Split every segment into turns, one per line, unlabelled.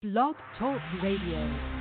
Blog Talk Radio.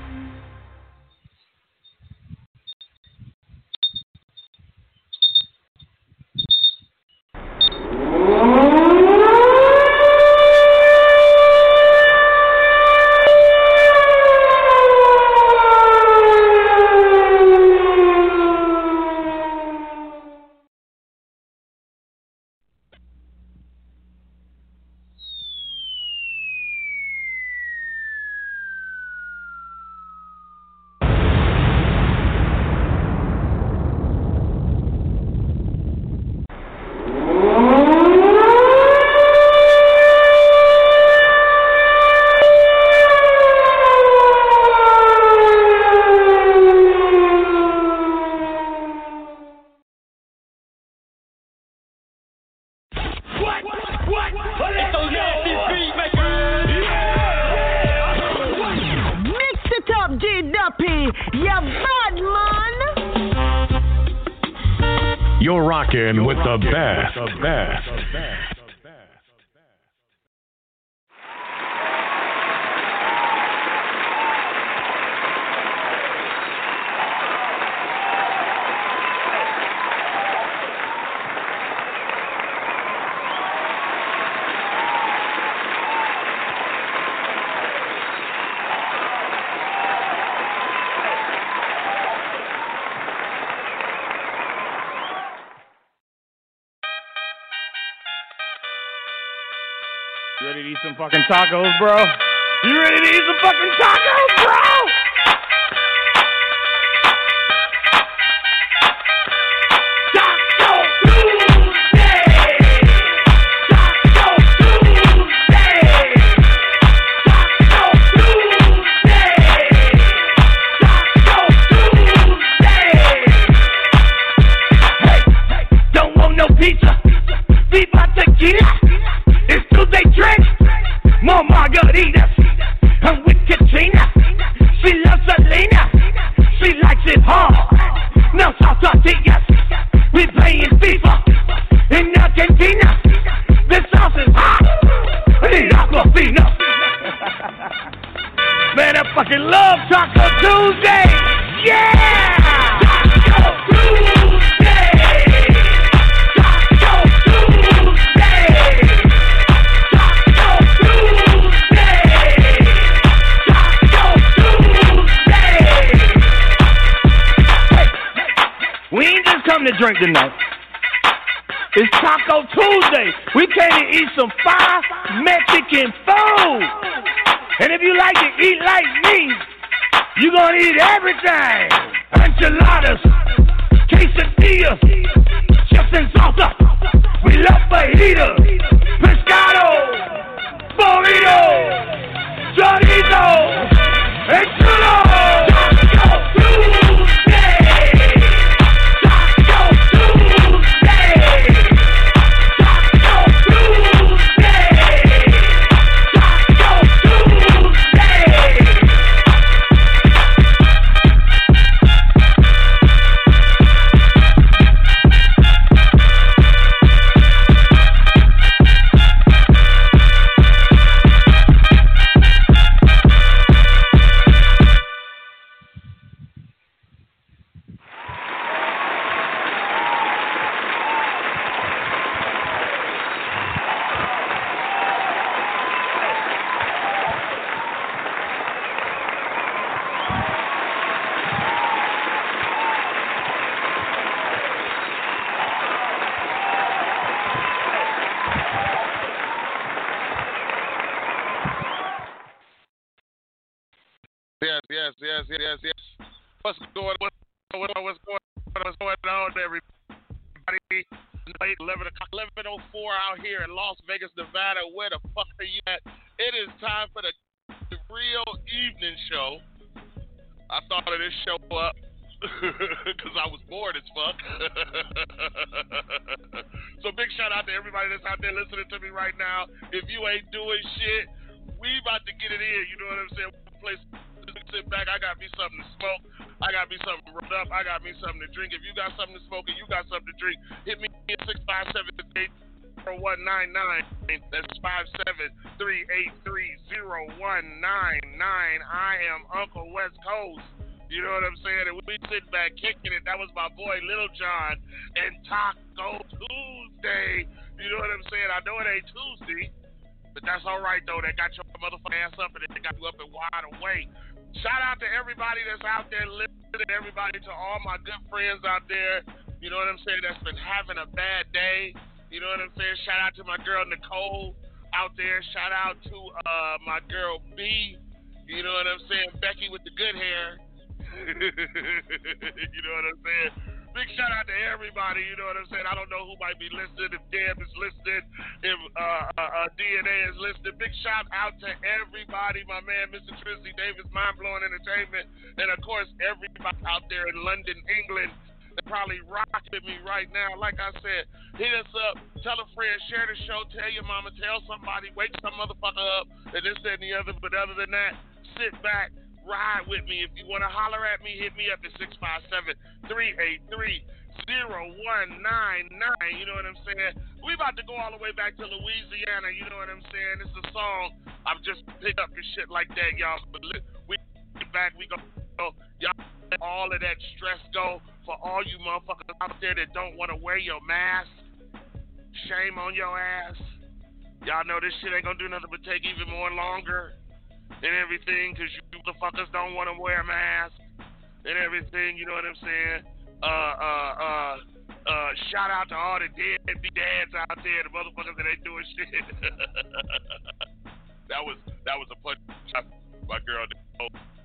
Fucking tacos, bro? You ready to eat some fucking tacos, bro?
Yes, yes, yes, yes, yes. What's going on? What's going on? What's going on? Everybody? Late 11 o'clock, 11:04 out here in Las Vegas, Nevada. Where the fuck are you at? It is time for the, the real evening show. I thought of this show up because I was bored as fuck. so big shout out to everybody that's out there listening to me right now. If you ain't doing shit, we about to get it in. You know what I'm saying? Place sit back. I got me something to smoke. I got me something rolled up. I got me something to drink. If you got something to smoke and you got something to drink, hit me at six five seven eight four one nine nine. That's 573830199. I am Uncle West Coast. You know what I'm saying? And we sit back kicking it. That was my boy Lil Jon and Taco Tuesday. You know what I'm saying? I know it ain't Tuesday, but that's all right though. They got your motherfucking ass up and they got you up and wide awake. Shout out to everybody that's out there listening, everybody to all my good friends out there. You know what I'm saying? That's been having a bad day. You know what I'm saying? Shout out to my girl Nicole out there. Shout out to uh, my girl B. You know what I'm saying? Becky with the good hair. you know what I'm saying? Big shout out to everybody. You know what I'm saying? I don't know who might be listening. If Deb is listening, if uh, uh, uh, DNA is listening. Big shout out to everybody. My man, Mr. Trizzy Davis, Mind Blowing Entertainment, and of course everybody out there in London, England. They're probably rocking me right now. Like I said, hit us up, tell a friend, share the show, tell your mama, tell somebody, wake some motherfucker up, and this, that, and the other. But other than that, sit back, ride with me. If you want to holler at me, hit me up at 657 383 0199. You know what I'm saying? We about to go all the way back to Louisiana. You know what I'm saying? It's a song I've just picked up and shit like that, y'all. But we back. We go. Y'all let all of that stress go for all you motherfuckers out there that don't want to wear your mask. Shame on your ass. Y'all know this shit ain't gonna do nothing but take even more longer and everything because you motherfuckers don't want to wear masks and everything. You know what I'm saying? Uh, uh, uh, uh, shout out to all the deadbeat dads out there, the motherfuckers that ain't doing shit. that was that was a punch. My girl,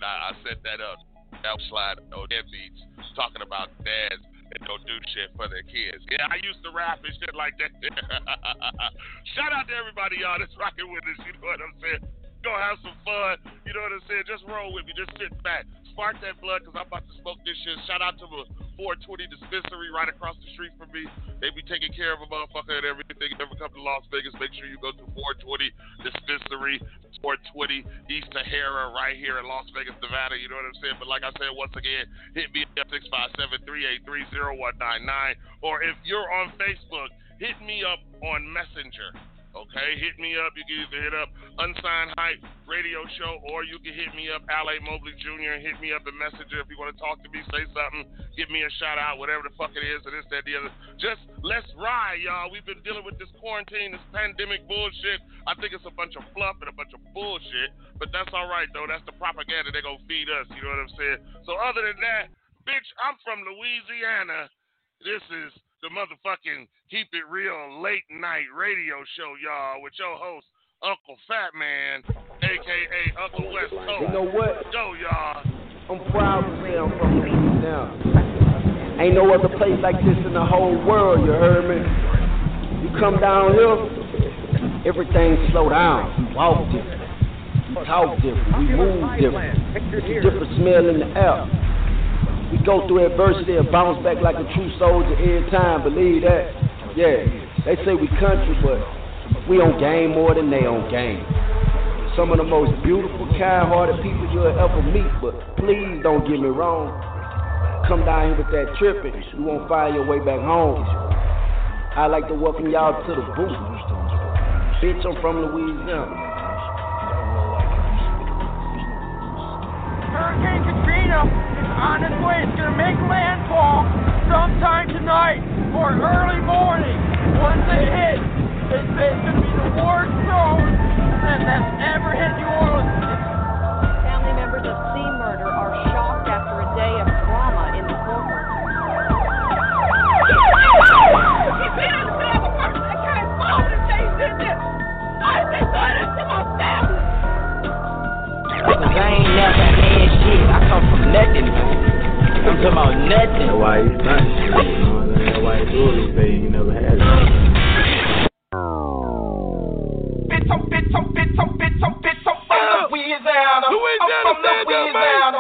I set that up. That slide no deadbeats talking about dads and don't do shit for their kids. Yeah, I used to rap and shit like that. Shout out to everybody y'all that's rocking with us. You know what I'm saying? Gonna have some fun. You know what I'm saying? Just roll with me. Just sit back. Spark that blood because I'm about to smoke this shit. Shout out to the 420 dispensary right across the street from me. They be taking care of a motherfucker and everything. If you ever come to Las Vegas, make sure you go to 420 dispensary, 420 East Sahara right here in Las Vegas, Nevada. You know what I'm saying? But like I said, once again, hit me up 657 383 0199. Or if you're on Facebook, hit me up on Messenger. Okay, hit me up. You can either hit up Unsigned Hype Radio Show or you can hit me up, L.A. Mobley Jr., hit me up a Messenger if you want to talk to me, say something, give me a shout out, whatever the fuck it is, and this, that, the other. Just let's ride, y'all. We've been dealing with this quarantine, this pandemic bullshit. I think it's a bunch of fluff and a bunch of bullshit, but that's all right, though. That's the propaganda they're going to feed us. You know what I'm saying? So, other than that, bitch, I'm from Louisiana. This is the motherfucking Keep It Real late night radio show, y'all, with your host, Uncle Fat Man, aka Uncle West Coast.
You know what?
Go, y'all.
I'm proud to say I'm from Louisiana. Ain't no other place like this in the whole world, you heard me? You come down here, everything slow down. We walk different. We talk different. We move different. It's a different smell in the air. We go through adversity and bounce back like a true soldier every time. Believe that. Yeah. They say we country, but we on game more than they on game. Some of the most beautiful, kind-hearted people you'll ever meet, but please don't get me wrong. Come down here with that tripping, you won't find your way back home. I'd like to welcome y'all to the booth. Bitch, I'm from Louisiana.
Hurricane Katrina on its way. It's going to make landfall sometime tonight or early morning. Once it hits, it's, it's going to be the worst storm that, that's ever hit New Orleans.
Family members of C-Murder are shocked after a day of drama in the courtroom.
Cause I ain't never had shit. I come from nothing. I'm talking about nothing.
That's why he's not. You know what I'm saying? That's why he's doing his thing. He never had it.
Bitch, I'm bitch, I'm bitch, I'm bitch, I'm bitch, I'm from Louisiana.
Louisiana,
I'm from
man.
Louisiana.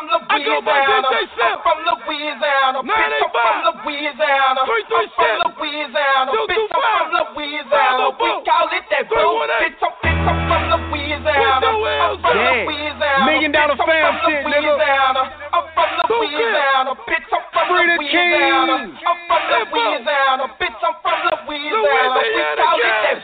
From the Weeza,
I go by
Louisiana. I'm from Louisiana. Bitch, I'm from
985.
Louisiana. I'm from. Louisiana. Bitch, I'm from Louisiana.
Oh,
We call it that
Three,
boo.
one, eight.
Bitch, I'm from the Weeza, bitch, I'm from Louisiana. I'm from. Louisiana.
Million dollar
Bitch, I'm
fam
from
shit, nigga.
I'm from Louisiana. Bitch, I'm from Louisiana. I'm from. Louisiana. Bitch, I'm from Louisiana. We call it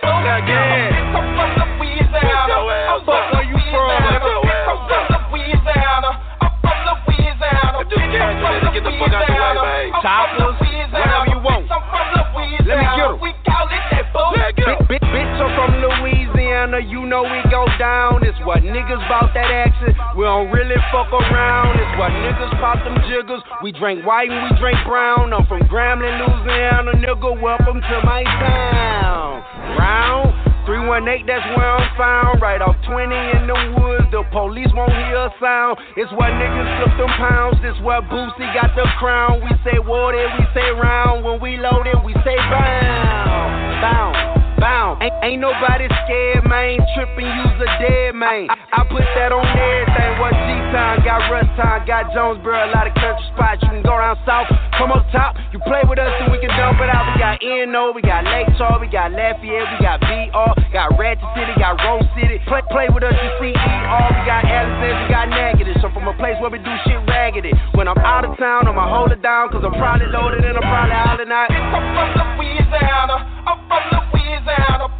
gang.
that boo.
That
niggas bout that action. We don't really fuck around. It's what niggas pop them jiggers. We drink white and we drink brown. I'm from Grambling, Louisiana, nigga. Welcome to my town. Round 318, that's where I'm found. Right off 20 in the woods. The police won't hear a sound. It's what niggas flip them pounds. This where Boosie got the crown. We say water, we say round. When we load it, we say bound. Bound bound. Ain't, ain't nobody scared, man. Trippin', use a dead man. I put that on everything. What G time, got Rust time, got Jonesboro, a lot of country spots. You can go around south, come up top. You play with us and we can dump it out. We got NO, we got Lake Charles, we got Lafayette, we got BR, got Ratchet City, got Rose City. Play, play with us, you see ER, we got Alexander, we got Negative. So from a place where we do shit raggedy. When I'm out of town, I'ma hold it down, cause I'm probably loaded and I'm probably out tonight. Bitch, I'm from Louisiana, I'm from Louisiana,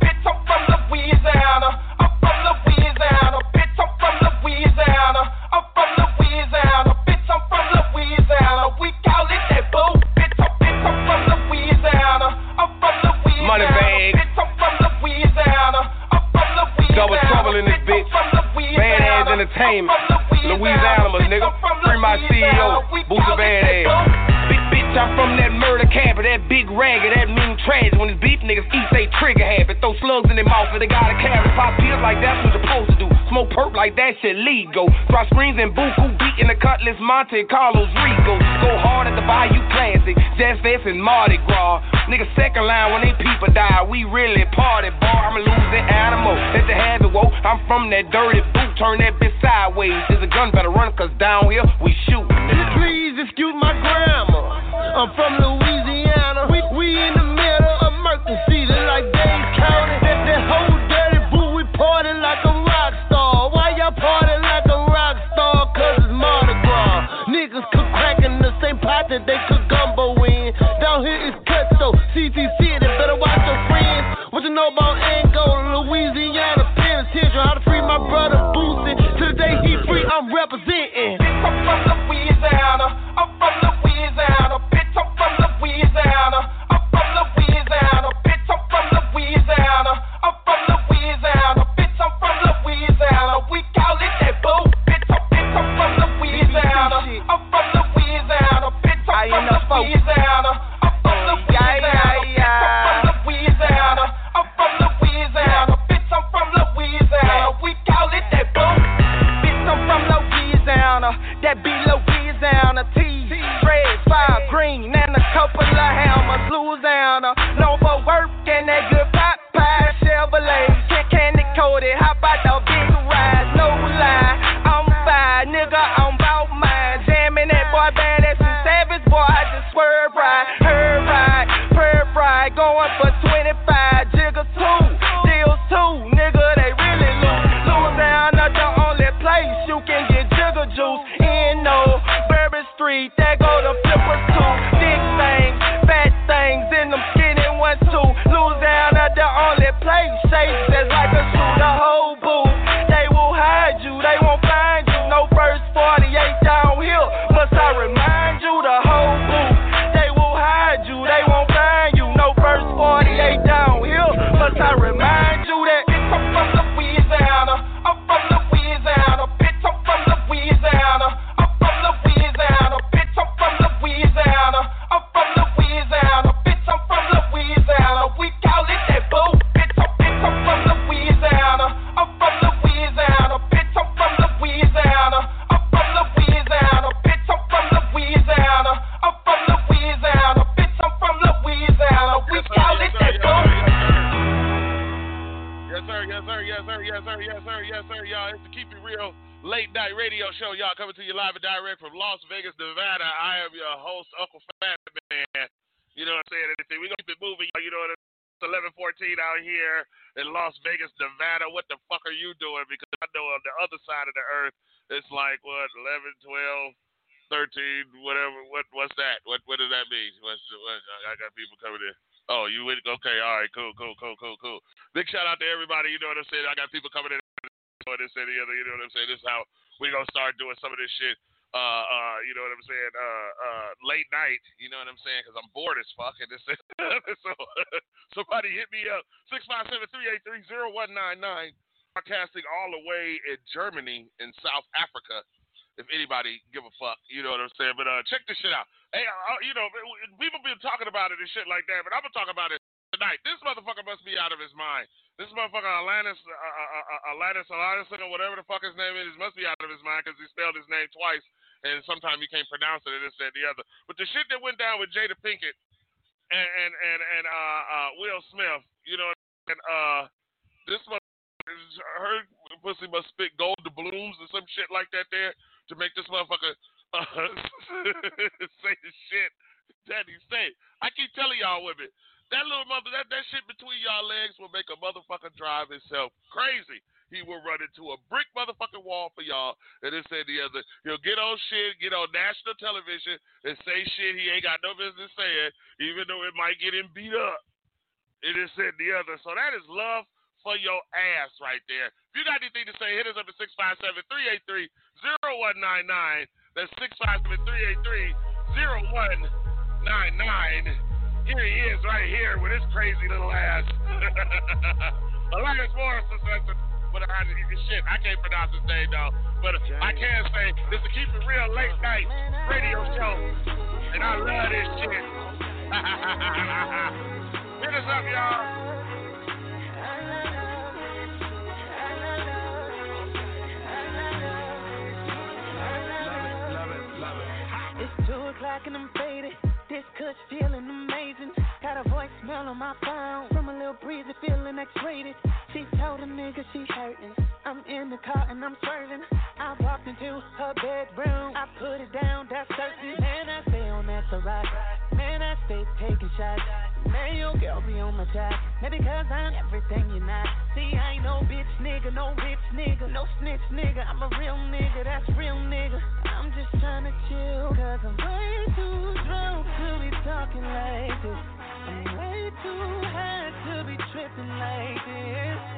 bitch, I'm Louisiana, I'm from Louisiana, bitch, I'm from Louisiana, I'm from Louisiana, bitch, I'm from Louisiana, we call it that boo, bitch, I'm, bitch, I'm from Louisiana, I'm from Louisiana,
Money bag.
bitch, I'm from Louisiana, I'm from Louisiana,
Double trouble in this bitch. Bad entertainment. Louisiana, nigga. Free my CEO. The bad from that murder camp, that big ragger, that mean trash. When it's beef niggas eat, they trigger habit. Throw slugs in their mouth and they gotta carry. Pop pills like that's what you're supposed to do. Smoke perp like that shit legal. Drop screens and buku, beating the cutlass, Monte Carlos Rico. Go hard at the Bayou Classic, Jazz Fest and Mardi Gras. Nigga second line when they people die, we really party, bar. I'ma lose the animal. Let the habit woe. I'm from that dirty boot, turn that bitch sideways. There's a gun, better run, cause down here we shoot.
Please excuse my grammar. I'm from Louisiana. We, we in the middle of Merton season like Dade County. That, that whole dirty boo, we party like a rock star. Why y'all party like a rock star? Cause it's Mardi Gras. Niggas cook crack in the same pot that they cook gumbo in. Down here it's cutthroat. CTC, they better watch your friends. What you know about
yes, sir, y'all. It's the Keep It Real late night radio show, y'all, coming to you live and direct from Las Vegas, Nevada. I am your host, Uncle Fat Man. You know what I'm saying? Anything. We're going to keep it moving, y'all. You know what I'm it's 1114 out here in Las Vegas, Nevada. What the fuck are you doing? Because I know on the other side of the earth, it's like, what, 11, 12, 13, whatever. What What's that? What What does that mean? What's, what, I got people coming in. Oh, you went? Okay, all right, cool, cool, cool, cool, cool. Big shout out to everybody. You know what I'm saying? I got people coming in. This other. You know what I'm saying? This is how we gonna start doing some of this shit. Uh, uh, you know what I'm saying? Uh, uh, late night. You know what I'm saying? Because I'm bored as fuck. And this, so somebody hit me up six five seven three eight three zero one nine nine. broadcasting all the way in Germany in South Africa. If anybody give a fuck, you know what I'm saying. But uh, check this shit out. Hey, uh, you know, people been talking about it and shit like that, but I'm gonna talk about it tonight. This motherfucker must be out of his mind. This motherfucker Alanis, uh, uh, uh, Alanis, Alanis, or whatever the fuck his name is, must be out of his mind because he spelled his name twice, and sometimes he can't pronounce it, and this, that, the other. But the shit that went down with Jada Pinkett and and and, and uh, uh, Will Smith, you know, and uh, this motherfucker, her pussy must spit gold doubloons or some shit like that there to make this motherfucker uh, say the shit that he say. I keep telling y'all women, that little mother, that, that shit between y'all legs will make a motherfucker drive himself crazy. He will run into a brick motherfucking wall for y'all. And this and the other. He'll get on shit, get on national television, and say shit he ain't got no business saying, even though it might get him beat up. And It is and the other. So that is love for your ass right there. If you got anything to say, hit us up at 657 383 0199. That's 657 383 0199. Here he is right here with his crazy little ass. Elias Morris is but I, shit, I can't pronounce his name though. But I can say this is a Keep It Real late night radio show, and I love this shit. Hit us up, y'all.
It's two o'clock and I'm faded. This cush feeling amazing. Got a voicemail on my phone from a little breezy feeling X-rated. She told a nigga she hurting. I'm in the car and I'm swerving. I walked into her bedroom. I put it down, that's certain. Man, I stay on that right. Man, I stay taking shots. Man, your girl be on my top. Maybe cause I'm everything you're not. See, I ain't no bitch nigga, no rich nigga, no snitch nigga. I'm a real nigga, that's real nigga. I'm just trying to chill cause I'm way too drunk to be talking like this. Way too high to be tripping like this.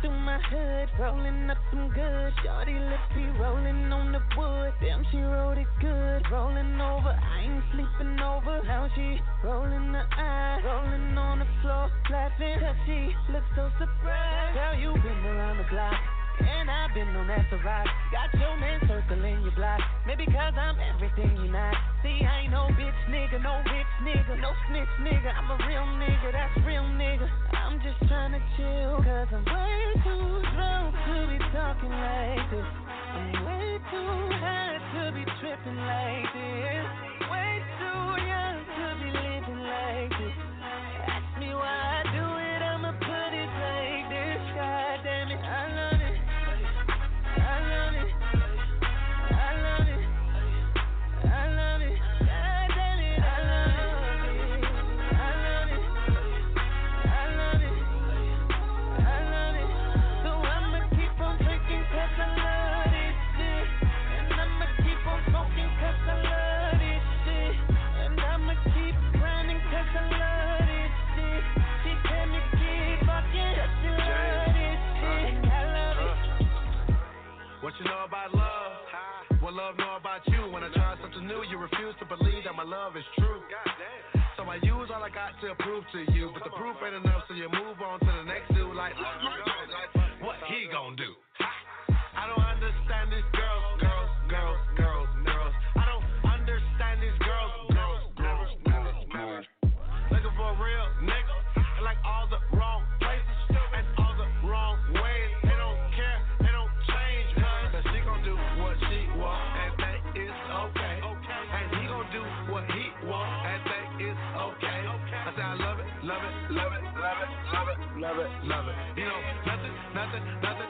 Through my hood, rolling up some good. Shorty lippy rolling on the wood. Damn, she rolled it good. Rolling over, I ain't sleeping over. Now she rolling the eye, rolling on the floor, laughing. Cause she looks so surprised. Girl, you been around the block. And I've been on that to rock. Got your man circling your block. Maybe cause I'm everything you're not. See, I ain't no bitch nigga, no rich nigga, no snitch nigga. I'm a real nigga, that's real nigga. I'm just trying to chill, cause I'm way too drunk to be talking like this. I'm way too high to be tripping like this.
You know about love? What love know about you? When I try something new, you refuse to believe that my love is true. So I use all I got to prove to you, but the proof ain't enough, love it. You know, nothing, nothing, nothing,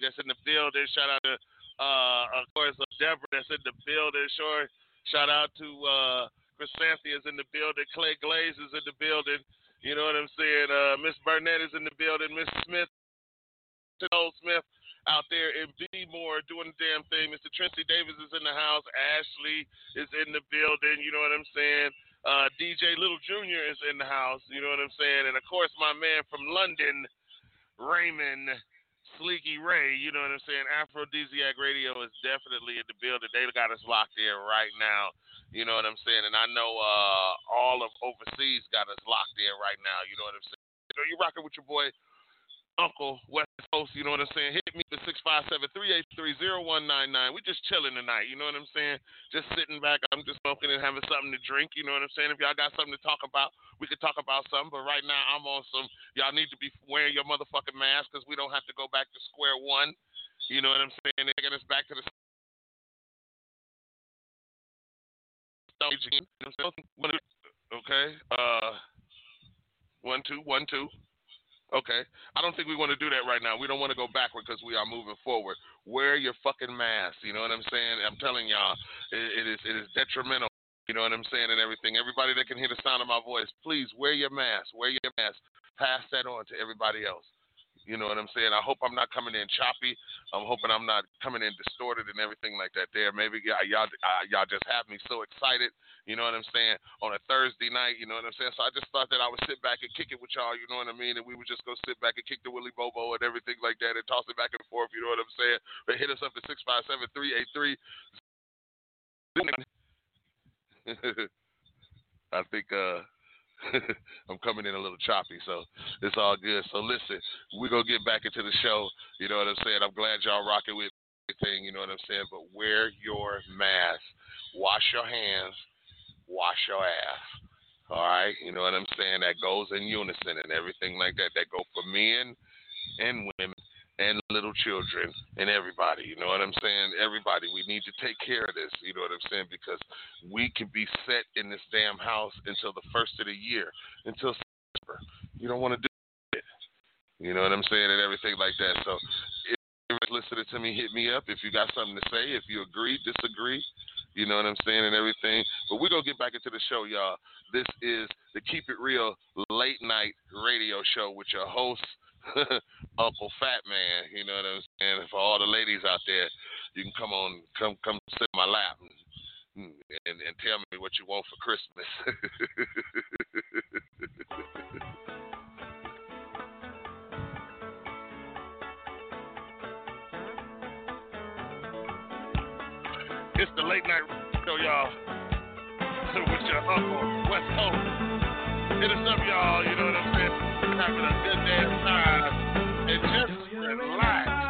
that's in the building. Shout out to, uh, of course, uh, Deborah that's in the building. Sure. Shout out to uh, Chrysanthia in the building. Clay Glaze is in the building. You know what I'm saying? Uh, Miss Burnett is in the building. Miss Smith, Old Smith out there in B More doing the damn thing. Mr. Tracy Davis is in the house. Ashley is in the building. You know what I'm saying? Uh, DJ Little Jr. is in the house. You know what I'm saying? And of course, my man from London, Raymond Sleeky Ray. You know what I'm saying? Aphrodisiac Radio is definitely in the building. They got us locked in right now. You know what I'm saying? And I know uh, all of overseas got us locked in right now. You know what I'm saying? You know, you rocking with your boy Uncle West Coast, you know what I'm saying? Hit me at 657-383-0199. We just chilling tonight, you know what I'm saying? Just sitting back, I'm just smoking and having something to drink, you know what I'm saying? If y'all got something to talk about, we could talk about something. But right now, I'm on some, y'all need to be wearing your motherfucking mask because we don't have to go back to square one. You know what I'm saying? They're getting us back to the Okay. Uh, one, two, one, two. Okay. I don't think we want to do that right now. We don't want to go backward because we are moving forward. Wear your fucking mask. You know what I'm saying? I'm telling y'all, it, it is it is detrimental. You know what I'm saying and everything. Everybody that can hear the sound of my voice, please wear your mask. Wear your mask. Pass that on to everybody else. You know what I'm saying? I hope I'm not coming in choppy. I'm hoping I'm not coming in distorted and everything like that. There, maybe y'all y'all, y'all just have me so excited. You know what I'm saying? On a Thursday night, you know what I'm saying? So I just thought that I would sit back and kick it with y'all. You know what I mean? And we would just go sit back and kick the Willy Bobo and everything like that and toss it back and forth. You know what I'm saying? But hit us up at six five seven three eight three. I think uh I'm coming in a little choppy, so it's all good. So listen, we're gonna get back into the show. You know what I'm saying? I'm glad y'all rocking with everything, you know what I'm saying? But wear your mask, wash your hands, wash your ass. All right, you know what I'm saying? That goes in unison and everything like that. That go for men and women and little children and everybody. You know what I'm saying? Everybody, we need to take care of this. You know what I'm saying? Because we can be set in this damn house until the first of the year, until September. You don't want to do it. You know what I'm saying? And everything like that. So if you're listening to me, hit me up. If you got something to say, if you agree, disagree. You know what I'm saying and everything. But we're going to get back into the show, y'all. This is the Keep It Real late night radio show with your host, Uncle Fat Man. You know what I'm saying? For all the ladies out there, you can come on, come come sit in my lap and, and, and tell me what you want for Christmas. it's the late night show, y'all. So with your uncle, West Coast. Hit us up, y'all. You know what I'm saying? Having a good damn time. And just relax.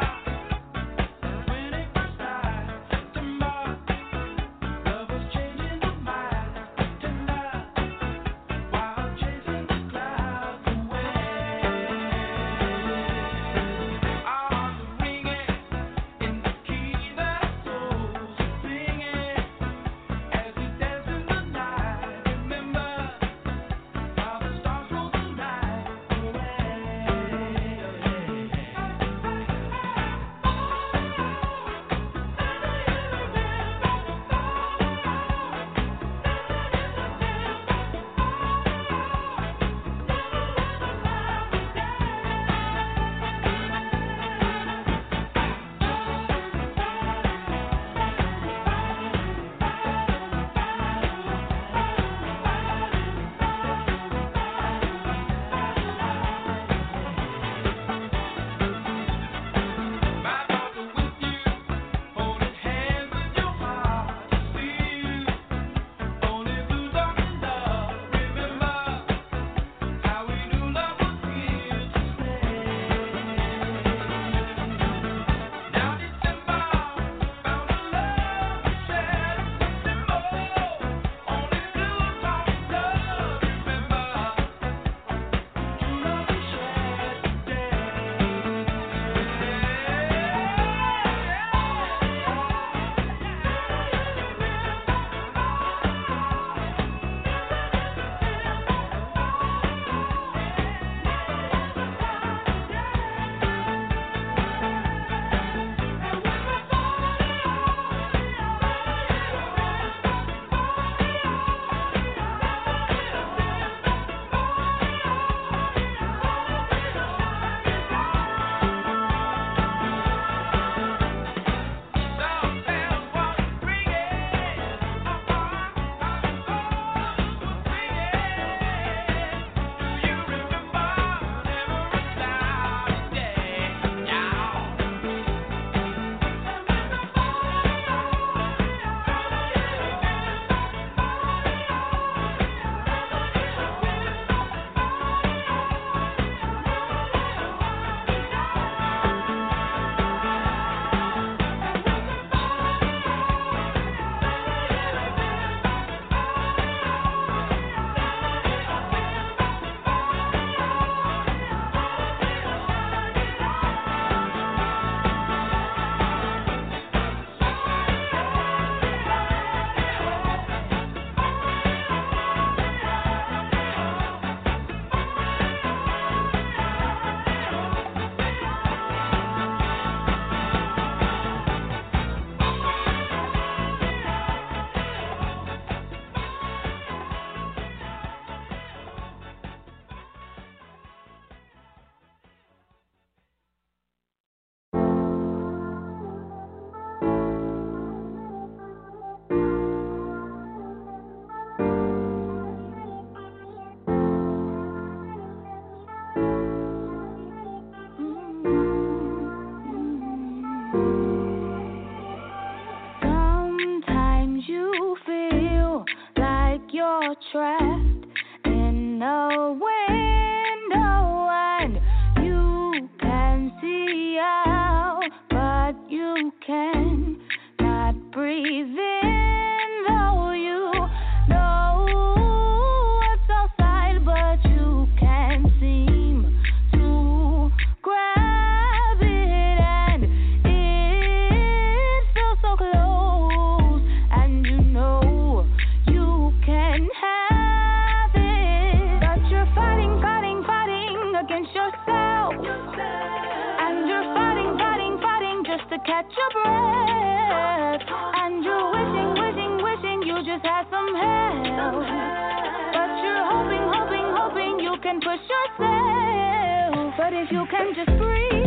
Push yourself, but if you can just breathe,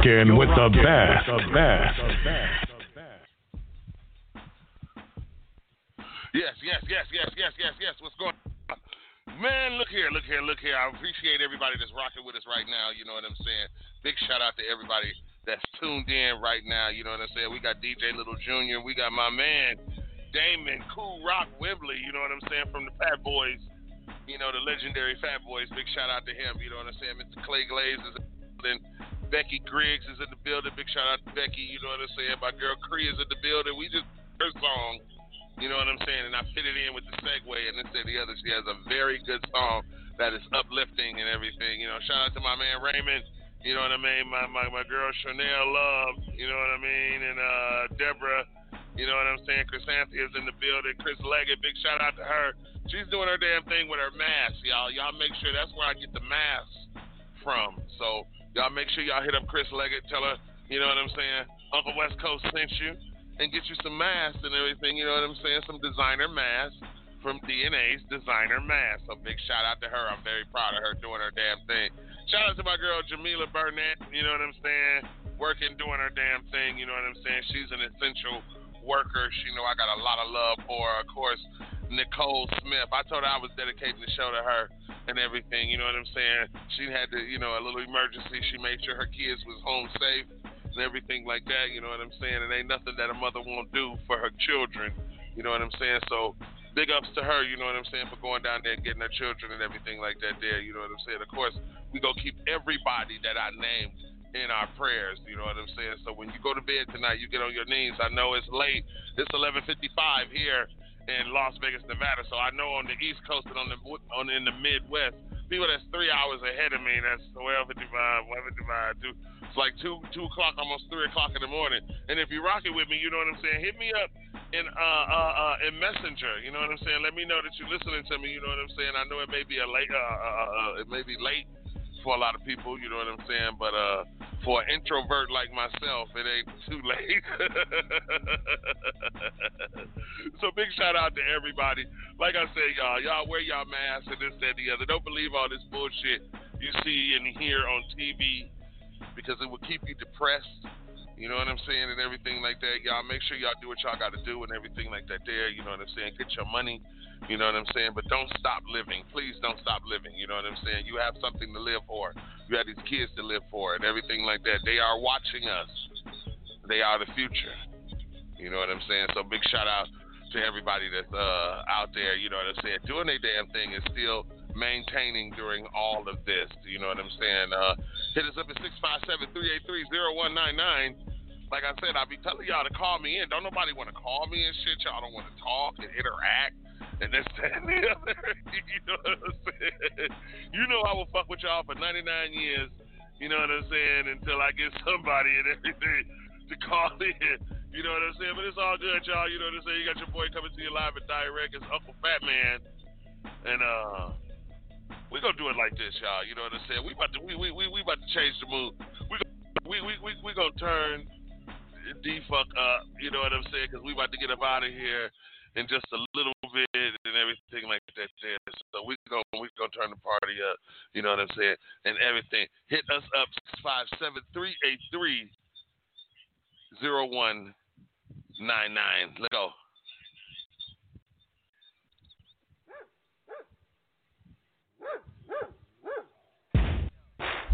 rocking with the best. The best.
Yes, yes, yes, yes, yes, yes, yes. What's going on? Man, look here, look here, look here. I appreciate everybody that's rocking with us right now. You know what I'm saying? Big shout out to everybody that's tuned in right now. You know what I'm saying? We got DJ Little Jr., we got my man Damon Cool Rock Wimbley, you know what I'm saying, from the Fat Boys. You know, the legendary Fat Boys. Big shout out to him, you know what I'm saying? Mr. Clay Glaze is in. Becky Griggs is in the building. Big shout out to Becky, you know what I'm saying? My girl Cree is in the building. We just her song. You know what I'm saying? And I fit it in with the segue and this and the other. She has a very good song that is uplifting and everything. You know, shout out to my man Raymond. You know what I mean? My my, my girl Chanel Love. You know what I mean? And uh, Deborah. You know what I'm saying? Chris Chrysanthia is in the building. Chris Leggett, big shout out to her. She's doing her damn thing with her mask, y'all. Y'all make sure that's where I get the mask from. So y'all make sure y'all hit up Chris Leggett. Tell her, you know what I'm saying? Uncle West Coast sent you and get you some masks and everything. You know what I'm saying? Some designer masks from DNA's designer mask. So big shout out to her. I'm very proud of her doing her damn thing. Shout out to my girl Jamila Burnett. You know what I'm saying? Working, doing her damn thing. You know what I'm saying? She's an essential worker. She know I got a lot of love for her. Of course, Nicole Smith. I told her I was dedicating the show to her and everything. You know what I'm saying? She had to, you know, a little emergency. She made sure her kids was home safe and everything like that. You know what I'm saying? It ain't nothing that a mother won't do for her children. You know what I'm saying? So big ups to her. You know what I'm saying for going down there and getting her children and everything like that. There. You know what I'm saying? Of course, we go keep everybody that I named in our prayers. You know what I'm saying? So when you go to bed tonight, you get on your knees. I know it's late. It's 11:55 here in Las Vegas, Nevada. So I know on the East Coast and on the on in the Midwest, people that's three hours ahead of me. That's 12:55, 11:55, two. It's like two two o'clock, almost three o'clock in the morning. And if you're rocking with me, you know what I'm saying. Hit me up in uh uh, uh in Messenger. You know what I'm saying. Let me know that you're listening to me. You know what I'm saying. I know it may be a late uh, uh, uh it may be late for a lot of people, you know what I'm saying? But uh, for an introvert like myself, it ain't too late. so big shout out to everybody. Like I said, y'all, y'all wear y'all masks and this, that, the other. Don't believe all this bullshit you see and hear on TV because it will keep you depressed. You know what I'm saying, and everything like that. Y'all make sure y'all do what y'all got to do and everything like that. There, you know what I'm saying. Get your money. You know what I'm saying? But don't stop living. Please don't stop living. You know what I'm saying? You have something to live for. You have these kids to live for and everything like that. They are watching us. They are the future. You know what I'm saying? So big shout out to everybody that's uh, out there, you know what I'm saying, doing their damn thing and still maintaining during all of this. You know what I'm saying? Uh, hit us up at 657-383-0199. Like I said, I'll be telling y'all to call me in. Don't nobody want to call me and shit. Y'all don't want to talk and interact and this, that, and the other. you know what I'm saying? You know I will fuck with y'all for 99 years. You know what I'm saying? Until I get somebody and everything to call in. You know what I'm saying? But it's all good, y'all. You know what I'm saying? You got your boy coming to you live and direct. It's Uncle Fat Man. And uh we gonna do it like this, y'all. You know what I'm saying? We about to we we we, we about to change the mood. We we we we, we gonna turn D fuck up. You know what I'm saying? Because we about to get up out of here in just a little bit and everything like that. There. So we go we gonna turn the party up. You know what I'm saying? And everything. Hit us up five seven three eight three zero one nine nine. Let's go.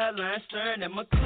Me on the sideline, staring at my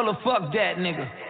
Told her, fuck that nigga.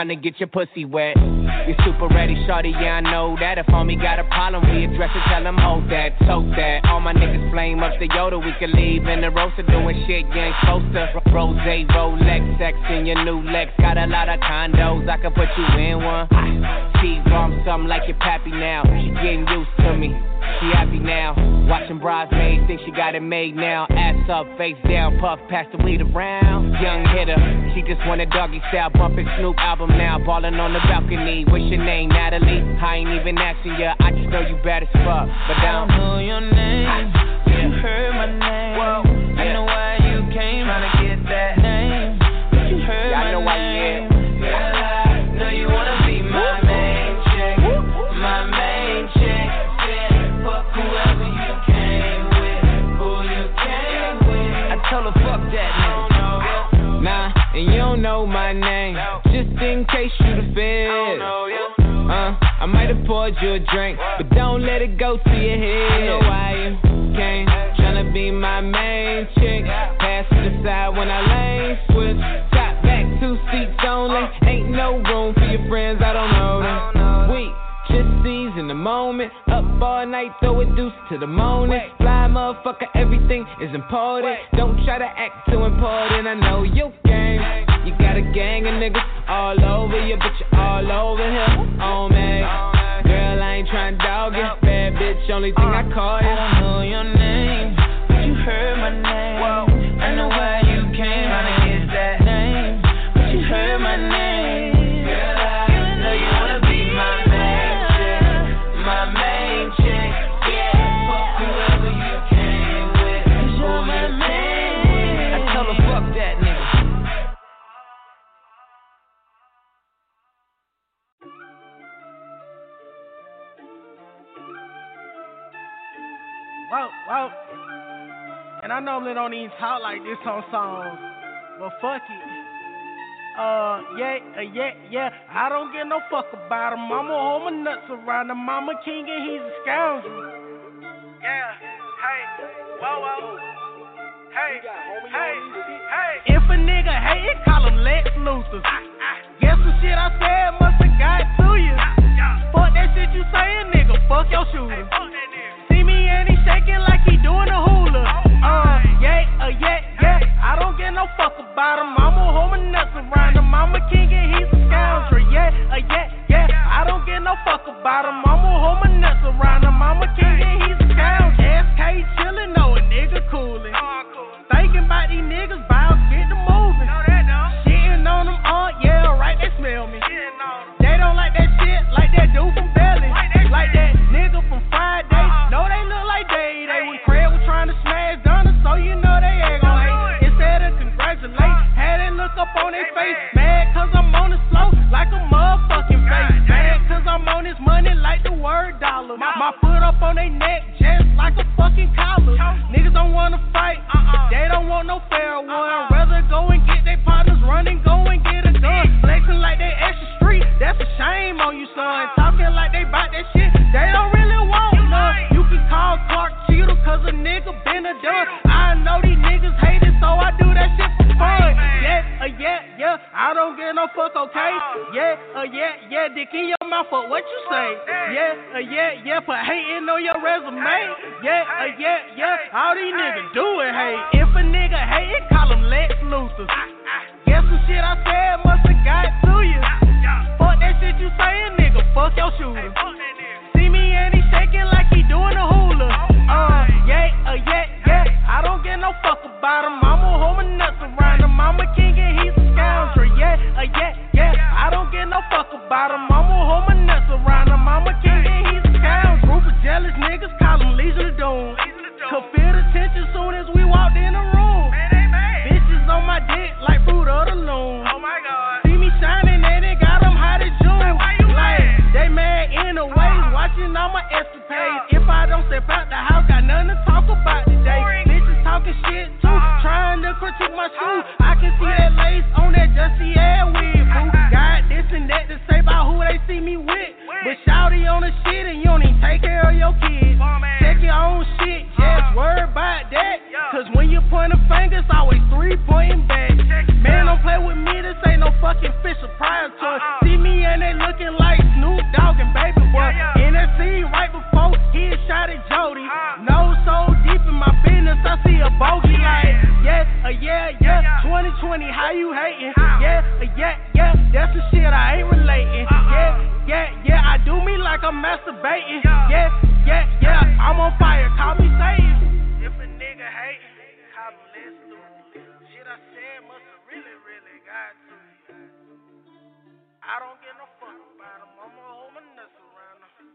Trying to get your pussy wet. You're super ready, shorty, yeah, I know that. If homie got a problem, we address it, flame up the Yoda, we can leave in the roaster doing shit you ain't supposed to. Rose, Rolex, sex in your new Lex, got a lot of condos, I can put you in one. T-bomb something like your pappy now, she getting used to me. She happy now, watching bridesmaids, think she got it made now. Ass up, face down, puff, pass the weed around. Young hitter, she just want a doggy style, bumping Snoop album now, ballin' on the balcony. What's your name, Natalie? I ain't even asking ya, I just know you bad as fuck. But
I don't know your name, but know my name. Just in case you the fed. Uh, I might have poured you a drink, but don't let it go to your head. I know why you came, tryna be my main chick. Pass to the side when I lane switch. Top back, two seats only. Ain't no room for your friends, I don't know them. Moment. Up all night, throw a deuce to the morning. Fly motherfucker, everything is important. Don't try to act too important. I know you game. You got a gang of niggas all over you, but you all over here oh, on me. Girl, I ain't tryna dog you. Bad bitch, only thing I call you. I don't know your name, but you heard my name.
normally don't even talk like this on songs, but fuck it. Uh, yeah, uh, yeah, yeah. I don't give no fuck about him. Mama hold my nuts around. Mama king and he's a scoundrel. Yeah, hey, whoa, whoa. Hey, hey, hey. If a nigga hate it, call him Lex Luthor. Guess the shit I said must have got to you. Fuck that shit you saying, nigga. Fuck your shooter. See me and he shaking like he doing a no fuck about him. I'ma hold my nuts around him. I'm a king and he's a scoundrel. Yeah, uh, yeah, yeah. I don't give no fuck about him. I'ma hold my for hating on your resume. Yeah, uh, yeah, yeah. All these niggas do it, hey. If a nigga hating, 2020, how you hating? Yeah, yeah, yeah, that's the shit I ain't relating. Yeah, yeah, yeah, I do me like I'm masturbating. Yeah, yeah, yeah, I'm on fire, call me Satan. If a nigga hate, call Shit I said must have really, really got to I don't get no fuck about him, I'ma hold my nuts around him.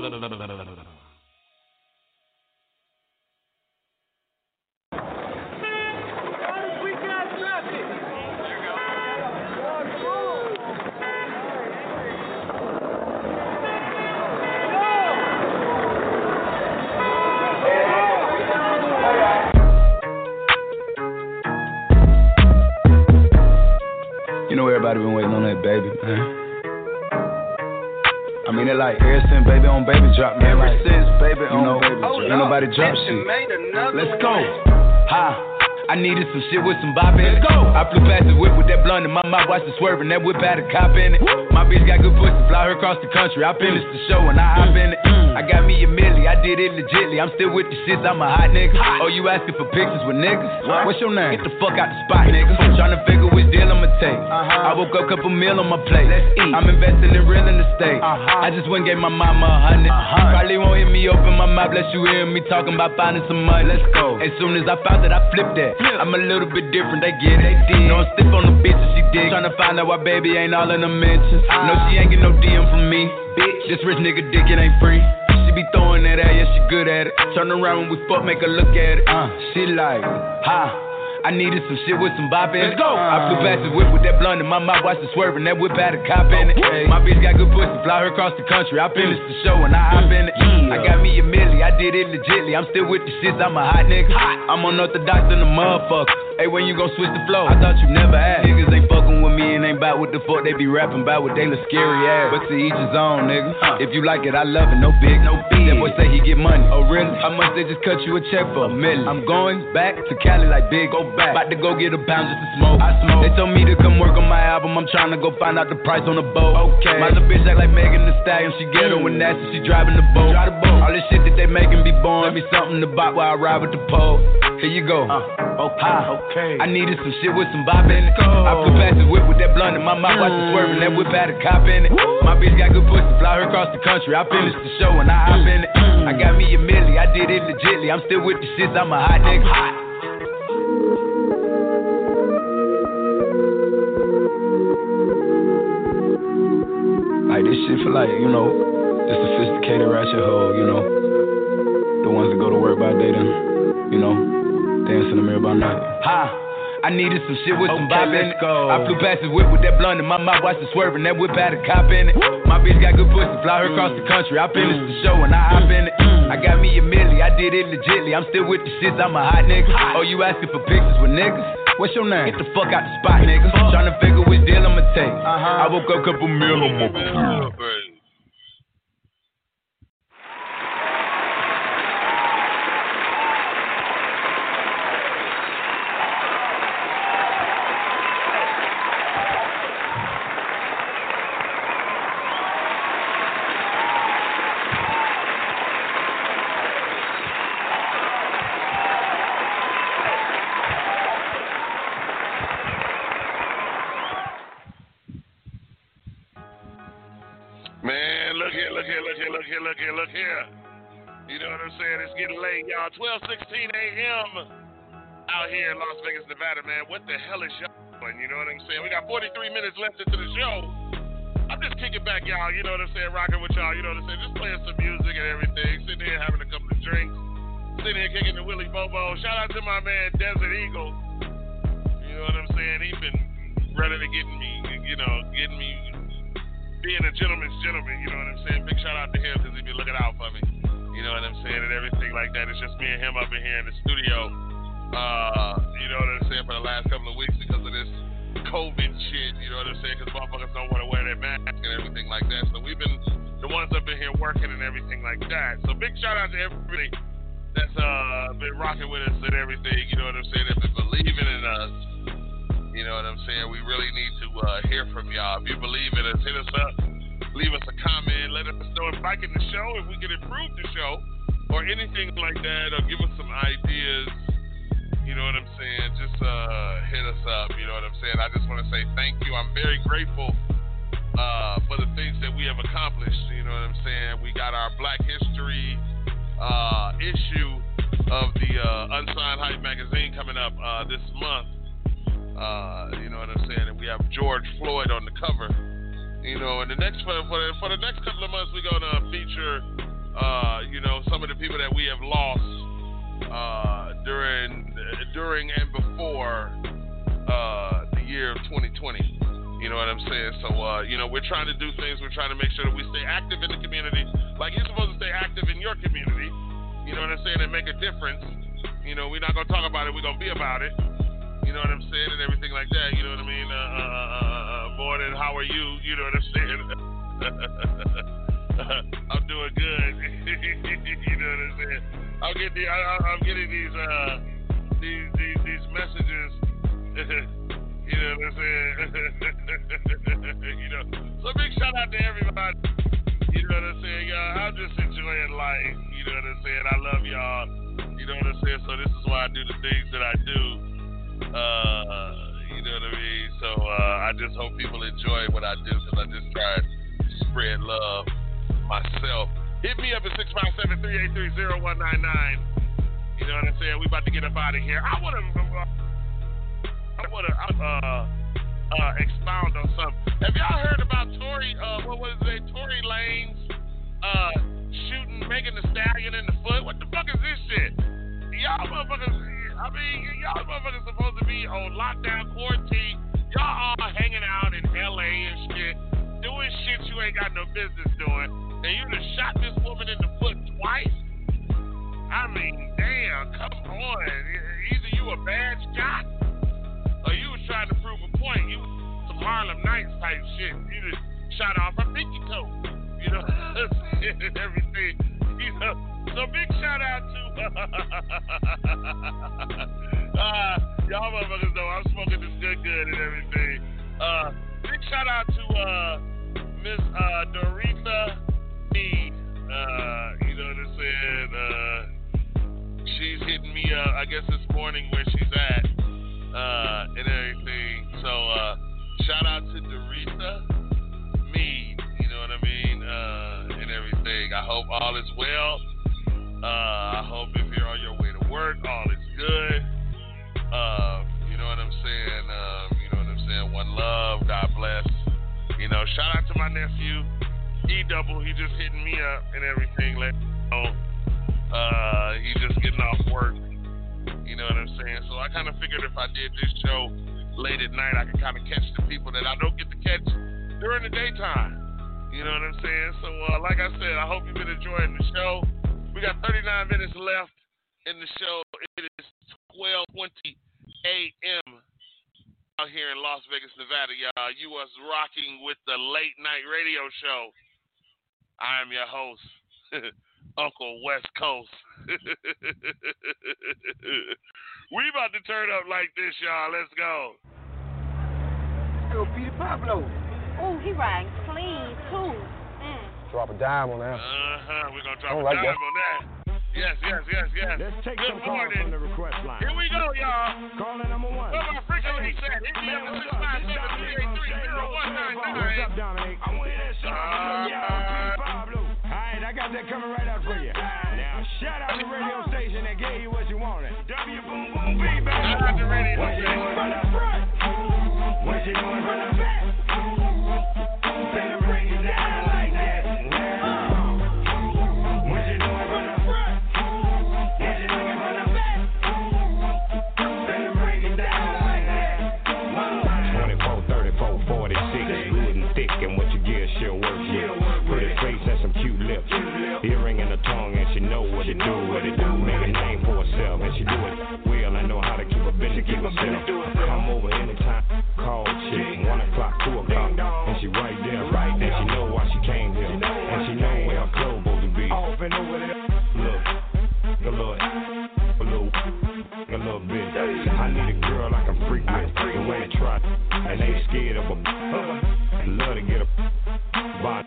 ダダダダダダダダダダ it like ever since baby on baby drop, man.
Ever
like,
since baby
you
on
know,
baby
oh,
ain't
nobody drop shit. Let's go. Ha. I needed some shit with some bop in it. Go. I flew past the whip with that blunt in my mouth, watched it swerving. That whip had a cop in it. My bitch got good pussy, fly her across the country. I finished the show and I hop in it. I got me a milli, I did it legitly. I'm still with the shits, I'm a hot nigga. Oh, you asking for pictures with niggas? What's your name? Get the fuck out the spot, nigga. Tryna figure which deal I'ma take. Uh-huh. I woke up, couple meal on my plate. Let's eat. I'm investing in real estate. Uh-huh. I just went and gave my mama a hundred. Uh-huh. Probably won't hear me open my mouth, bless you hear me talking about finding some money. Let's go. As soon as I found that, I flipped that. I'm a little bit different, they get it. They did. No, I'm stiff on the bitch she dig. Tryna find out why baby ain't all in the mentions. No, she ain't get no DM from me. Bitch, this rich nigga dick, it ain't free. She be throwing that at, yeah, she good at it. Turn around when we fuck, make her look at it. Uh, she like, ha. I needed some shit with some bop in it. Let's go. I flew past the whip with that blunt in my mouth, watched it swerving. That whip had a cop in it. My bitch got good pussy, fly her across the country. I finished the show and I hop in it. I got me a milli, I did it legitly. I'm still with the shits, I'm a hot nigga. I'm unorthodox than a motherfucker. Hey, when you gon' switch the flow? I thought you never asked. Niggas ain't fucking with me and ain't bout what the fuck they be rapping about with they look scary ass. But to each his own, nigga. If you like it, I love it. No big, no big. That boy say he get money. Oh really? How much they just cut you a check for? A million. I'm going back to Cali like big. Go back. About to go get a pound just to smoke. I smoke. They told me to come work on my album. I'm trying to go find out the price on the boat. Okay. My little bitch act like Megan Thee Stallion. She ghetto and nasty. She driving the boat. Drive the boat. All this shit that they making be born. Let me something to buy while I ride with the pole. Here you go. Uh, okay. okay. I needed some shit with some bop in it. I flew past the whip with that blunt in my mouth, watched it swerving. That whip had a cop in it. My bitch got good pussy, fly her across the country. I finished the show and I hop in it. I got me a milli, I did it legitly. I'm still with the shits, I'm a hot nigga. Like this shit for like, you know, the sophisticated ratchet hoe, you know. The ones that go to work by day then, you know, dance in the mirror by night. Ha! I needed some shit with some bop in it. I flew past the whip with that blunt in my mouth, watched it swerving. That whip had a cop in it. My bitch got good pussy, fly her across the country. I finished the show and I hop in it. Mm. I got me a milli, I did it legitly. I'm still with the shits, I'm a hot nigga. Oh, you asking for pictures with niggas? What's your name? Get the fuck out the spot, nigga. Tryna figure which deal I'ma take. Uh-huh. I woke up, couple meal on my
y'all. 12:16 a.m. out here in Las Vegas, Nevada, man. What the hell is y'all doing? You know what I'm saying? We got 43 minutes left into the show. I'm just kicking back, y'all. You know what I'm saying? Rocking with y'all. You know what I'm saying? Just playing some music and everything. Sitting here having a couple of drinks. Sitting here kicking the Willie Bobo. Shout out to my man Desert Eagle. You know what I'm saying? He's been ready to getting me, you know, getting me being a gentleman's gentleman, you know what I'm saying? Big shout out to him because he been looking out for me. You know what I'm saying? And everything like that. It's just me and him up in here in the studio. Uh, you know what I'm saying? For the last couple of weeks because of this COVID shit. You know what I'm saying? Because motherfuckers don't want to wear their mask and everything like that. So we've been the ones up in here working and everything like that. So big shout out to everybody that's uh been rocking with us and everything. You know what I'm saying? That's been believing in us. You know what I'm saying? We really need to uh, hear from y'all. If you believe in us, hit us up. Leave us a comment. Let us know if liking the show, if we can improve the show, or anything like that, or give us some ideas. You know what I'm saying? Just uh, hit us up. You know what I'm saying? I just want to say thank you. I'm very grateful uh, for the things that we have accomplished. You know what I'm saying? We got our Black History uh, issue of the uh, Unsigned Hype magazine coming up uh, this month. Uh, you know what I'm saying? And we have George Floyd on the cover. You know, and the next for for the, for the next couple of months, we're gonna feature, uh, you know, some of the people that we have lost uh, during during and before uh, the year of 2020. You know what I'm saying? So, uh, you know, we're trying to do things. We're trying to make sure that we stay active in the community, like you're supposed to stay active in your community. You know what I'm saying? And make a difference. You know, we're not gonna talk about it. We're gonna be about it. You know what I'm saying, and everything like that. You know what I mean? Uh, uh, uh, and how are you? You know what I'm saying? I'm doing good. you know what I'm saying? I'm getting, I, I'm getting these, uh, these, these, these messages. you know what I'm saying? you know, so big shout out to everybody. You know what I'm saying, y'all? I'm just enjoying life. You know what I'm saying? I love y'all. You know what I'm saying? So this is why I do the things that I do. Uh, you know what I mean? So uh, I just hope people enjoy what I do because I just try to spread love myself. Hit me up at 657 383 0199. You know what I'm saying? We about to get up out of here. I want to. I want to uh, uh, expound on something. Have y'all heard about Tory? Uh, what was it? Tory Lanez uh, shooting Megan Thee Stallion in the foot. What the fuck is this shit? Y'all motherfuckers. I mean, y'all motherfuckers supposed to be on lockdown quarantine. Y'all all hanging out in LA and shit, doing shit you ain't got no business doing, and you just shot this woman in the foot twice. I mean, damn, come on. Either you a bad shot or you was trying to prove a point. You some Harlem Nights type shit. You just shot off a pinky toe. You know, everything. So big shout out to uh, y'all motherfuckers know I'm smoking this good good and everything. Uh, big shout out to uh, Miss uh, Doretha Mead. Uh, you know what I'm saying? Uh, she's hitting me up, I guess this morning where she's at, uh, and everything. So, uh, shout out to Doretha Mead, everything. I hope all is well. Uh, I hope if you're on your way to work, all is good. Uh, you know what I'm saying? Um, you know what I'm saying? One love, God bless. You know, shout out to my nephew, E Double. He just hitting me up and everything. Let know. Uh, he just getting off work. You know what I'm saying? So I kind of figured if I did this show late at night, I could kind of catch the people that I don't get to catch during the daytime. You know what I'm saying? So, uh, like I said, I hope you've been enjoying the show. We got 39 minutes left in the show. It is 12:20 a.m. out here in Las Vegas, Nevada, y'all. You was rocking with the late night radio show. I am your host, Uncle West Coast. we about to turn up like this, y'all. Let's go.
Yo, Petey Pablo.
Ooh, he rang clean too.
Drop a dime on that.
Uh huh. We're gonna drop
I
a
like
dime
that.
on that. Yes, yes, yes, yes.
Let's take
Good
some calls
morning.
from the request line.
Here we go, y'all.
Caller number one.
Where my freaking lady at? Hit me up at six five seven three eight three zero one nine
What's up. Dominic? I want to hear that song. Pablo. All right, I got that coming right out for you. Now, shout out the radio station that gave you what you wanted. W Boom Boom B, baby.
Shout out the radio
What you
station.
doing from the front? What you doing from the back?
Keep a keep herself. Come over anytime, call chick, one o'clock, two o'clock, and she right there, right there. She know why she came here, and she know where her clothes supposed to be.
Off and over there.
Look, a little, a little, a little bit. I need a girl I can freak with, the way to try, and ain't scared of a. Love to get a body,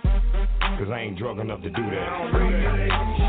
cause I ain't drunk enough to do that.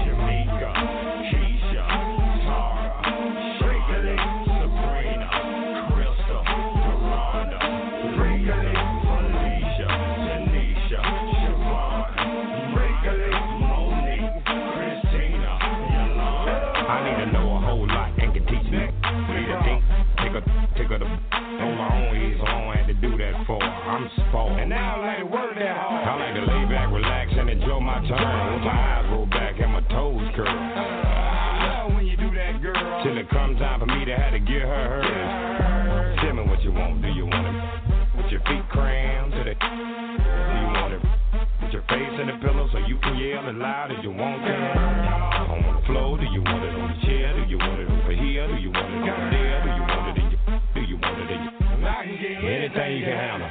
A, take on my own ease, so I don't have to do that for. I'm spoiled.
And now I like to work that hard.
I like to lay back, relax, and enjoy my time. With my eyes roll back and my toes curl.
I love when you do that, girl.
Till it comes time for me to have to give her hers. Tell me what you want. Do you want it with your feet crammed to the? Do you want it with your face in the pillow so you can yell as loud as you want to? On the floor? Do you want it You
can
have Atlanta.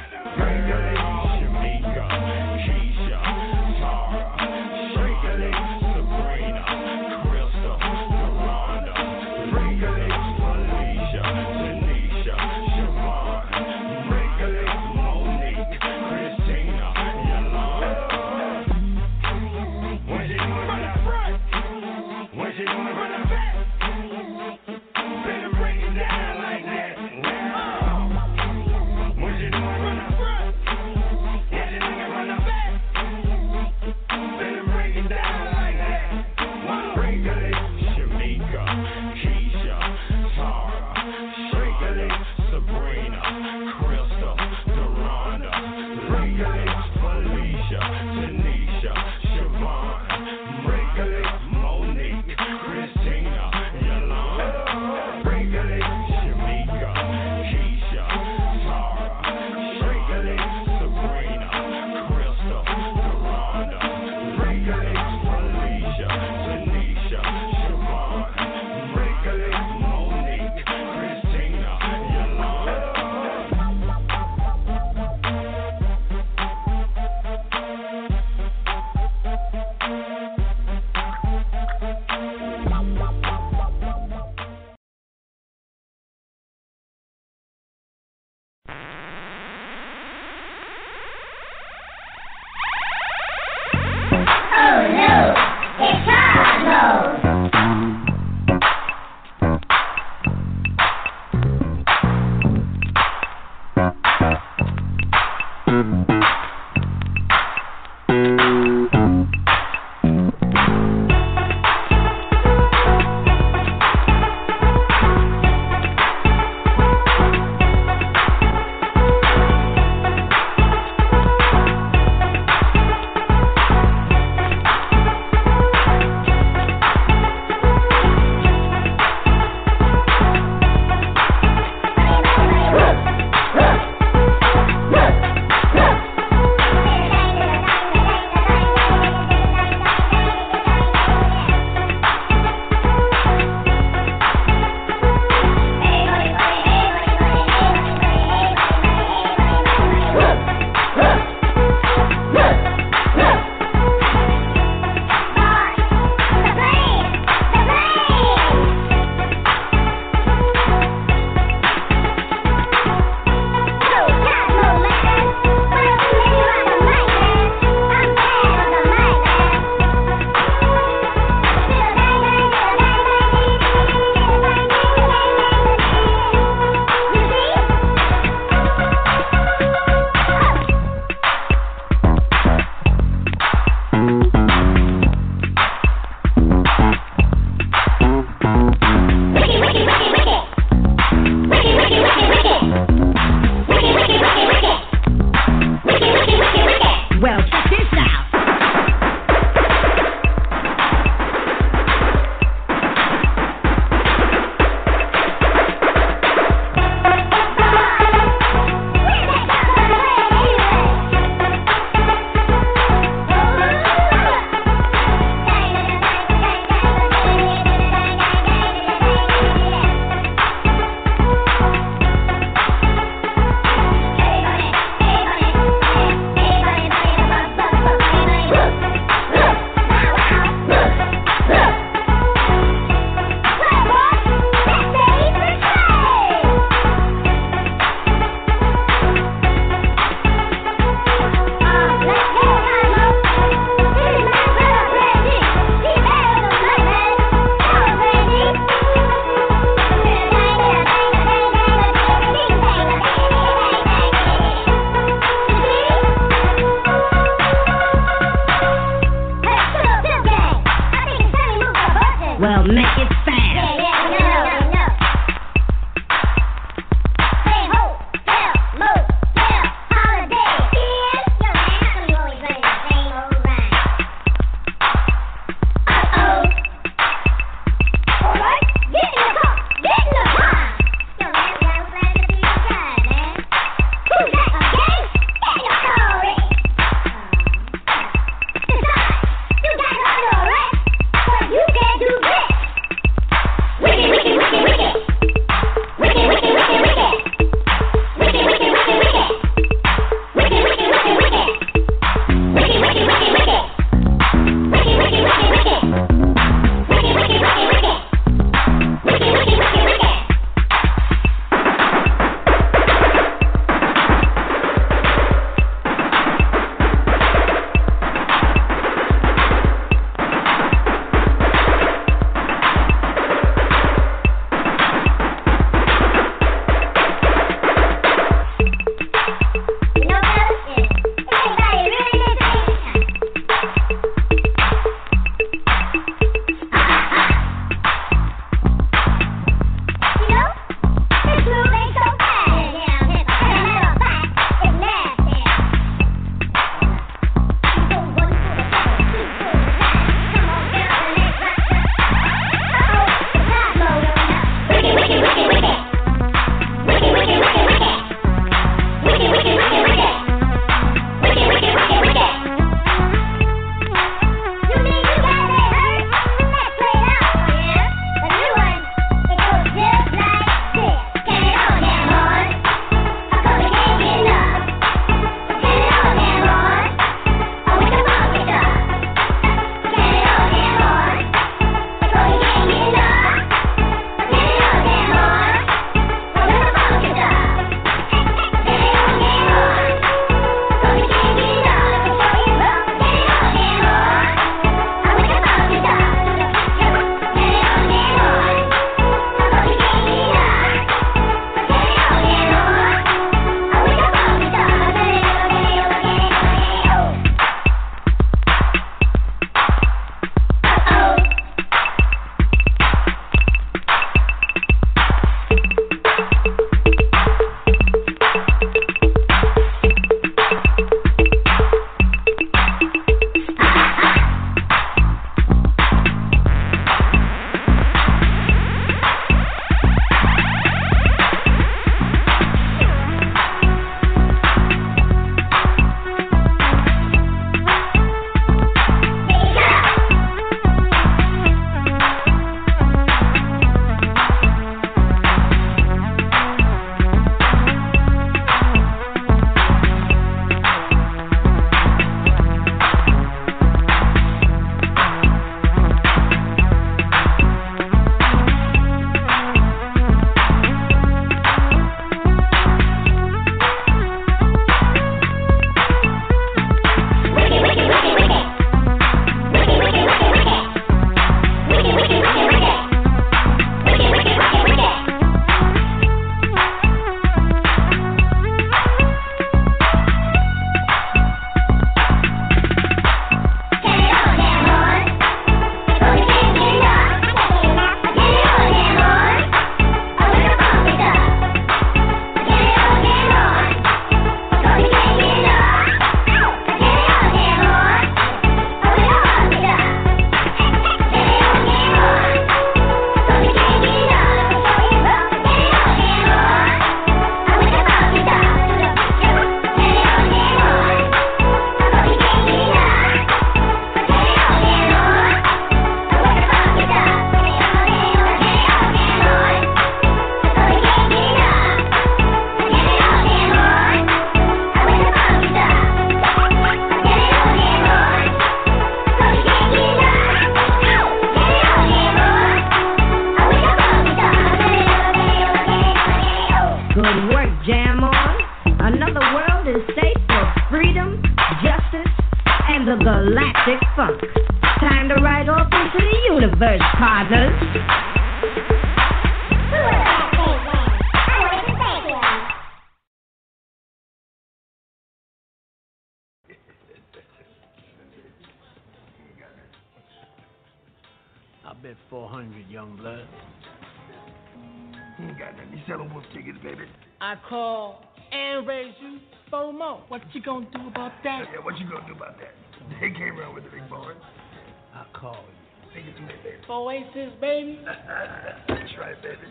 That's right, baby.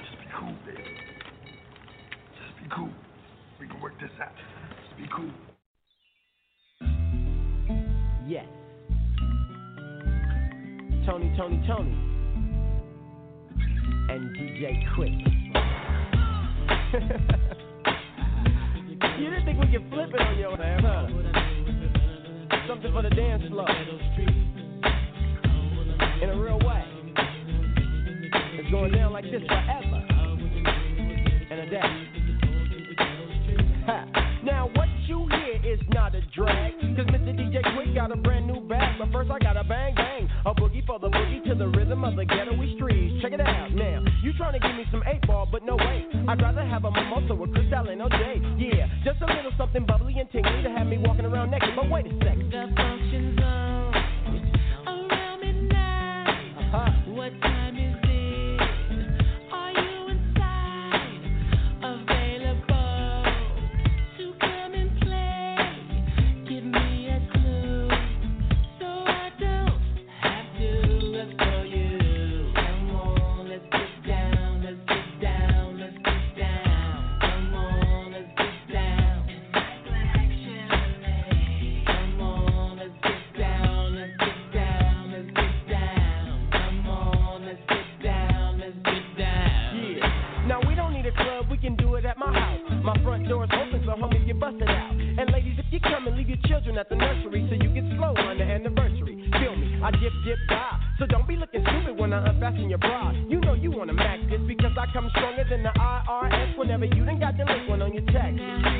Just be cool, baby. Just be cool. We can work this out. Just be cool.
Yes. Tony, Tony, Tony. And DJ Quik. children at the nursery so you get slow on the anniversary. Feel me, I dip, dip, die. So don't be looking stupid when I unfasten your bra. You know you wanna max this because I come stronger than the IRS whenever you done got the link one
on
your
taxes.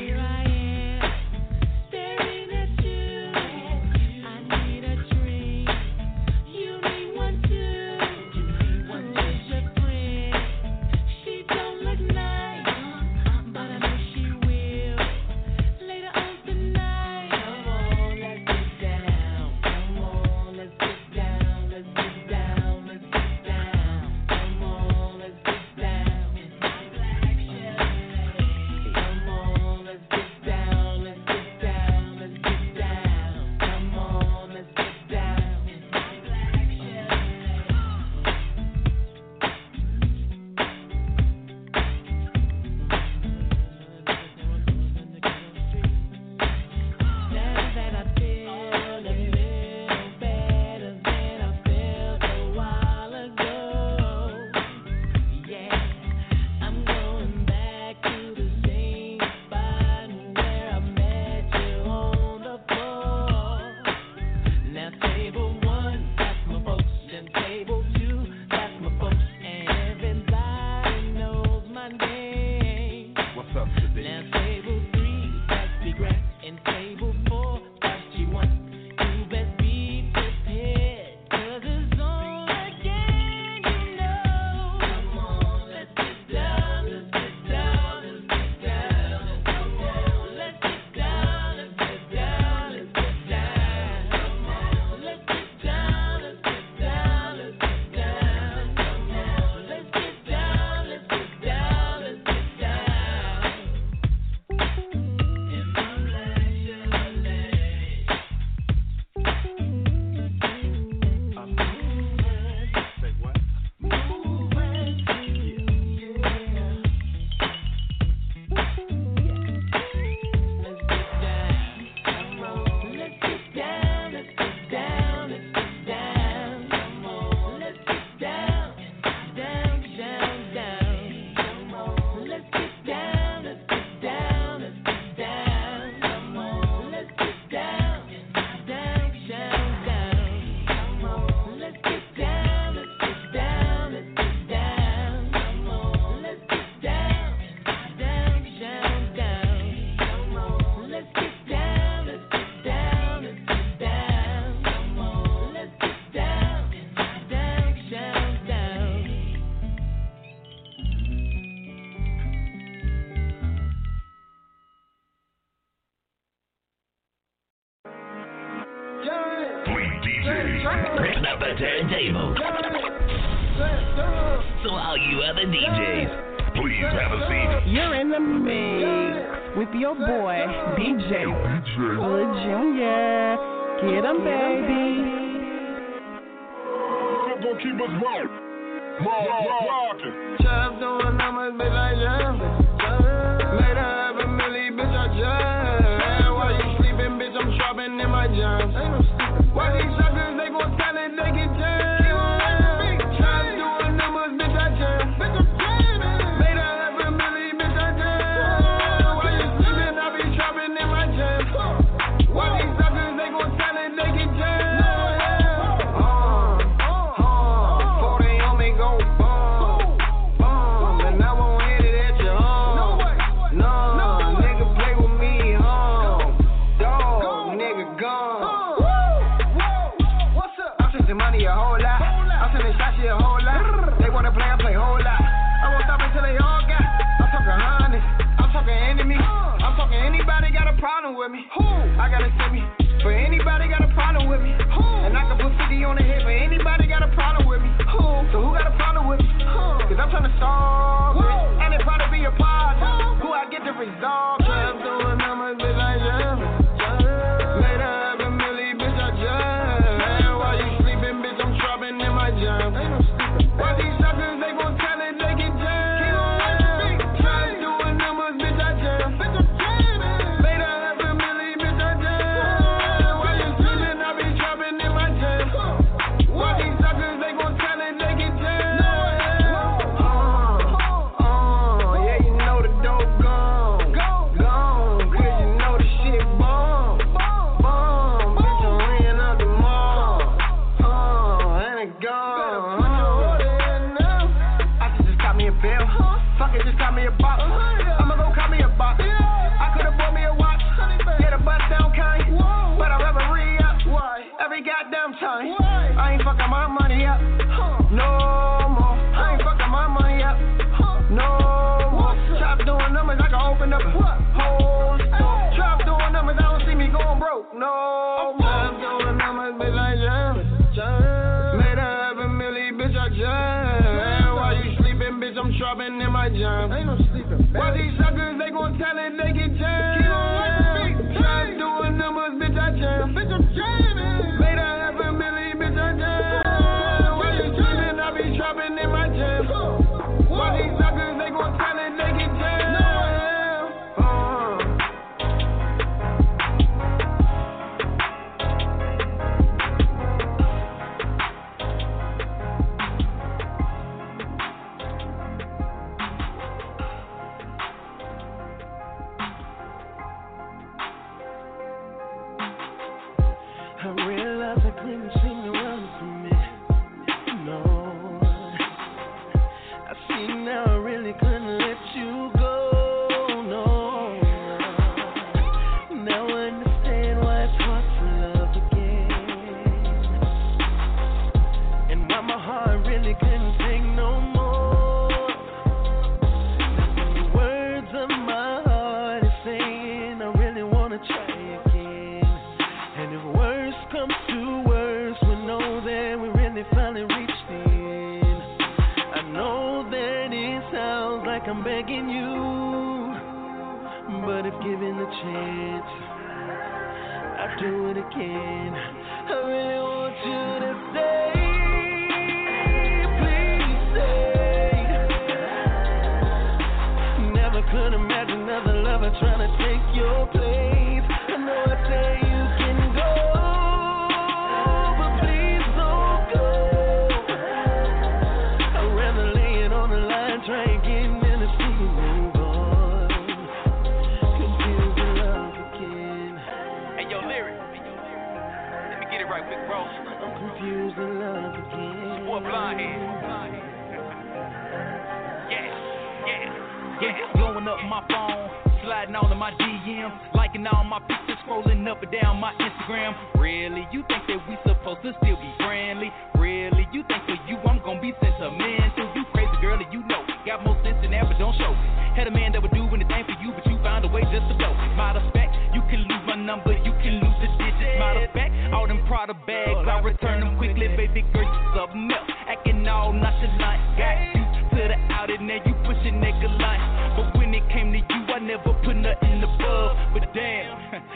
and all my
pictures scrolling up and down my Instagram. Really, you think that we supposed to still be friendly? Really, you think for you I'm gonna be sentimental? You crazy girl and you know, got more sense than that, but don't show it. Had a man that would do anything for you, but you found a way just to go. Matter of fact, you can lose my number, you can lose the digits. Matter of fact, all them Prada bags, I return them quickly, baby girl, you something else. Acting all nonchalant, got you to the out and now you pushing nigga line. But when it came to you, I never put nothing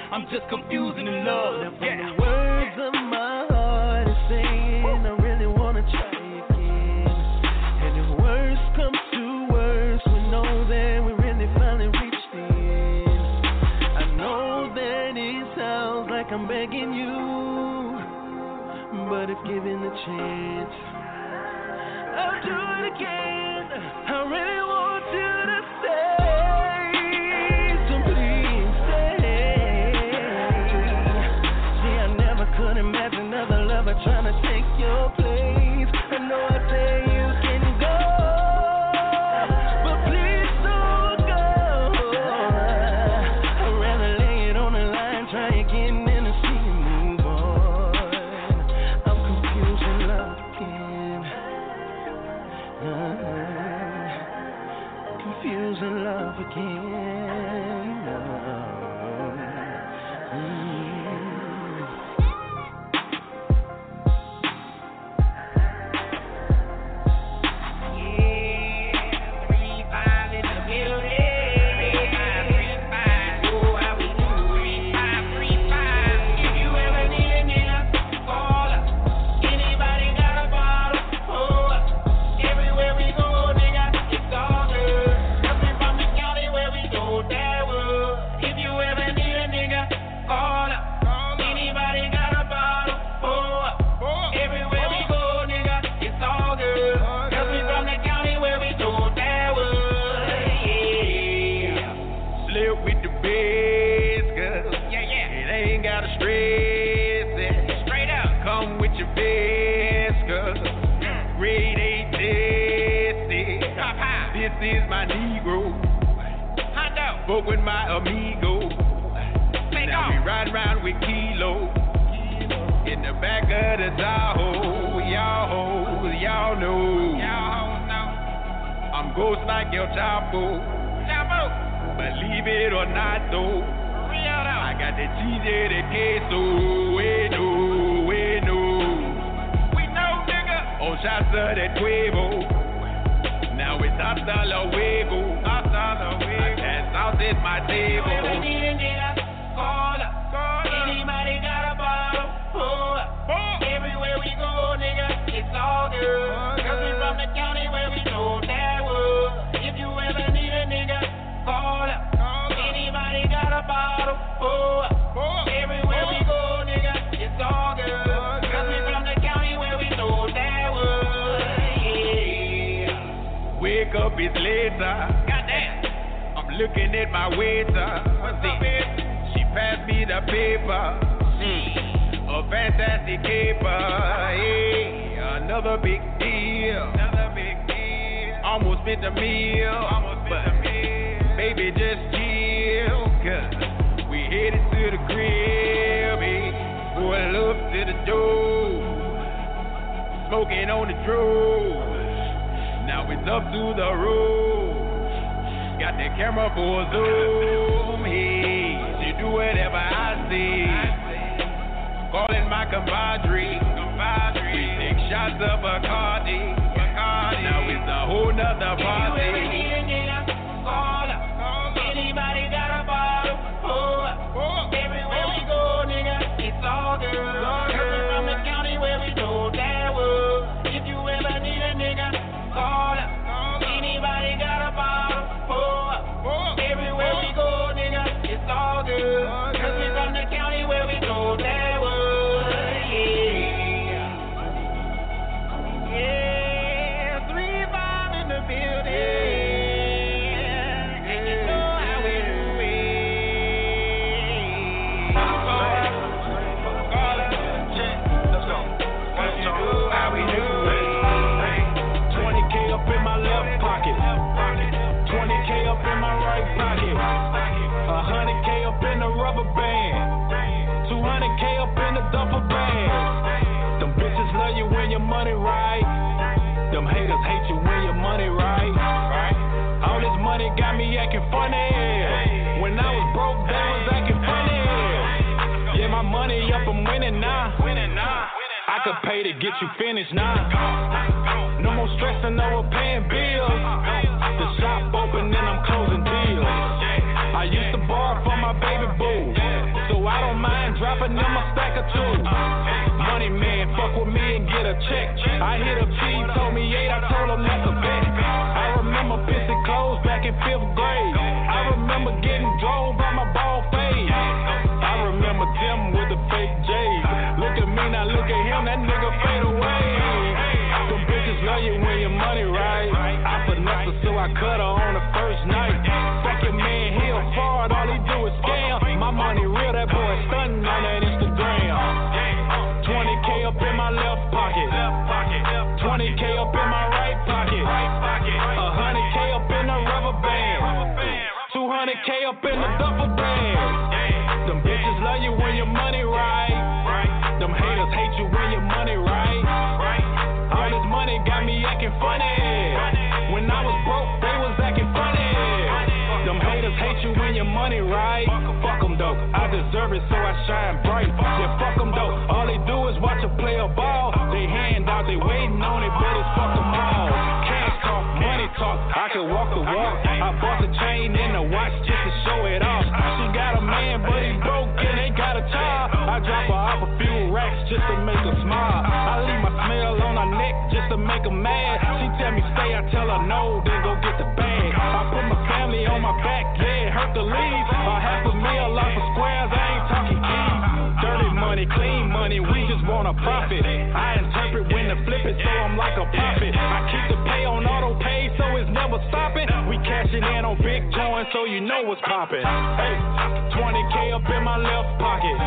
I'm just confusing the love. Yeah.
Words of my heart is saying I really wanna try again. And if worse comes to worse, we know that we really finally reached the end. I know that it sounds like I'm begging you, but if given the chance, I'll do it again. I really want you to
with my amigo.
Take
now
off.
we ride round with Kilo. In the back of the Tahoe. Y'all hoes, y'all know.
Y'all know.
I'm ghost like your Chapo.
Chapo.
Believe it or not, though.
Real though.
I got the cheese and the queso. We know, we know.
We know, nigga.
On shots of that Cuervo. Now it's. Hasta luego. I sauce at my table.
Whoever need a nigga, call up. Anybody got a bottle, pull up. Everywhere we go, nigga, it's all good. Cause we from the county where we know that wood. If you ever need a nigga, call up. Anybody got a bottle, pull up. Everywhere we go, nigga, it's all good. Cause we from the county where we know that wood. Yeah.
Wake up, it's later. Looking at my waiter.
What's up, bitch?
She passed me the paper. Hmm. A fantastic caper. Hey, another big deal.
Another big deal.
Almost spent a meal.
Almost spent a meal.
Baby, just chill. Cause we headed to the crib. Hey, pull up to the door. Smoking on the drove. Now it's up to the road. The camera for a zoom. Hey, she do whatever I say. Calling my compadre. We take shots of Bacardi. Now
up in the
bag. Them bitches love you when your money right. Them haters hate you when your money right. All this money got me acting funny. When I was broke, they was acting funny. Yeah, my money up I'm winning now. I could pay to get you finished now. No more stressing over paying bills. The shop open and I'm closing deals. I used to borrow from my baby boo, I don't mind dropping them a stack or two. Money man, fuck with me and get a check. I hit up T, told me eight, I told him that's a bet. I remember pissing clothes back in fifth grade. I remember getting drove by my ball fade. I remember them with the fake J's. Look at me, now look at him, that nigga fade away. Them bitches love you when your money right. I finesse her, so I cut her up in the duffel bag. Them bitches love you when your money right. Them haters hate you when your money right. All this money got me acting funny. When I was broke, they was acting funny. Them haters hate you when your money right. Fuck them though, I deserve it so I shine bright. Yeah, fuck them though, all they do is watch a player ball. They hand out, they waiting on it, but it's fuck them all. Cash talk, money talk, I can walk the walk. I bought the chain and the watch Drop a cashing in on big joints, so you know what's popping. Hey, 20k up in my left pocket,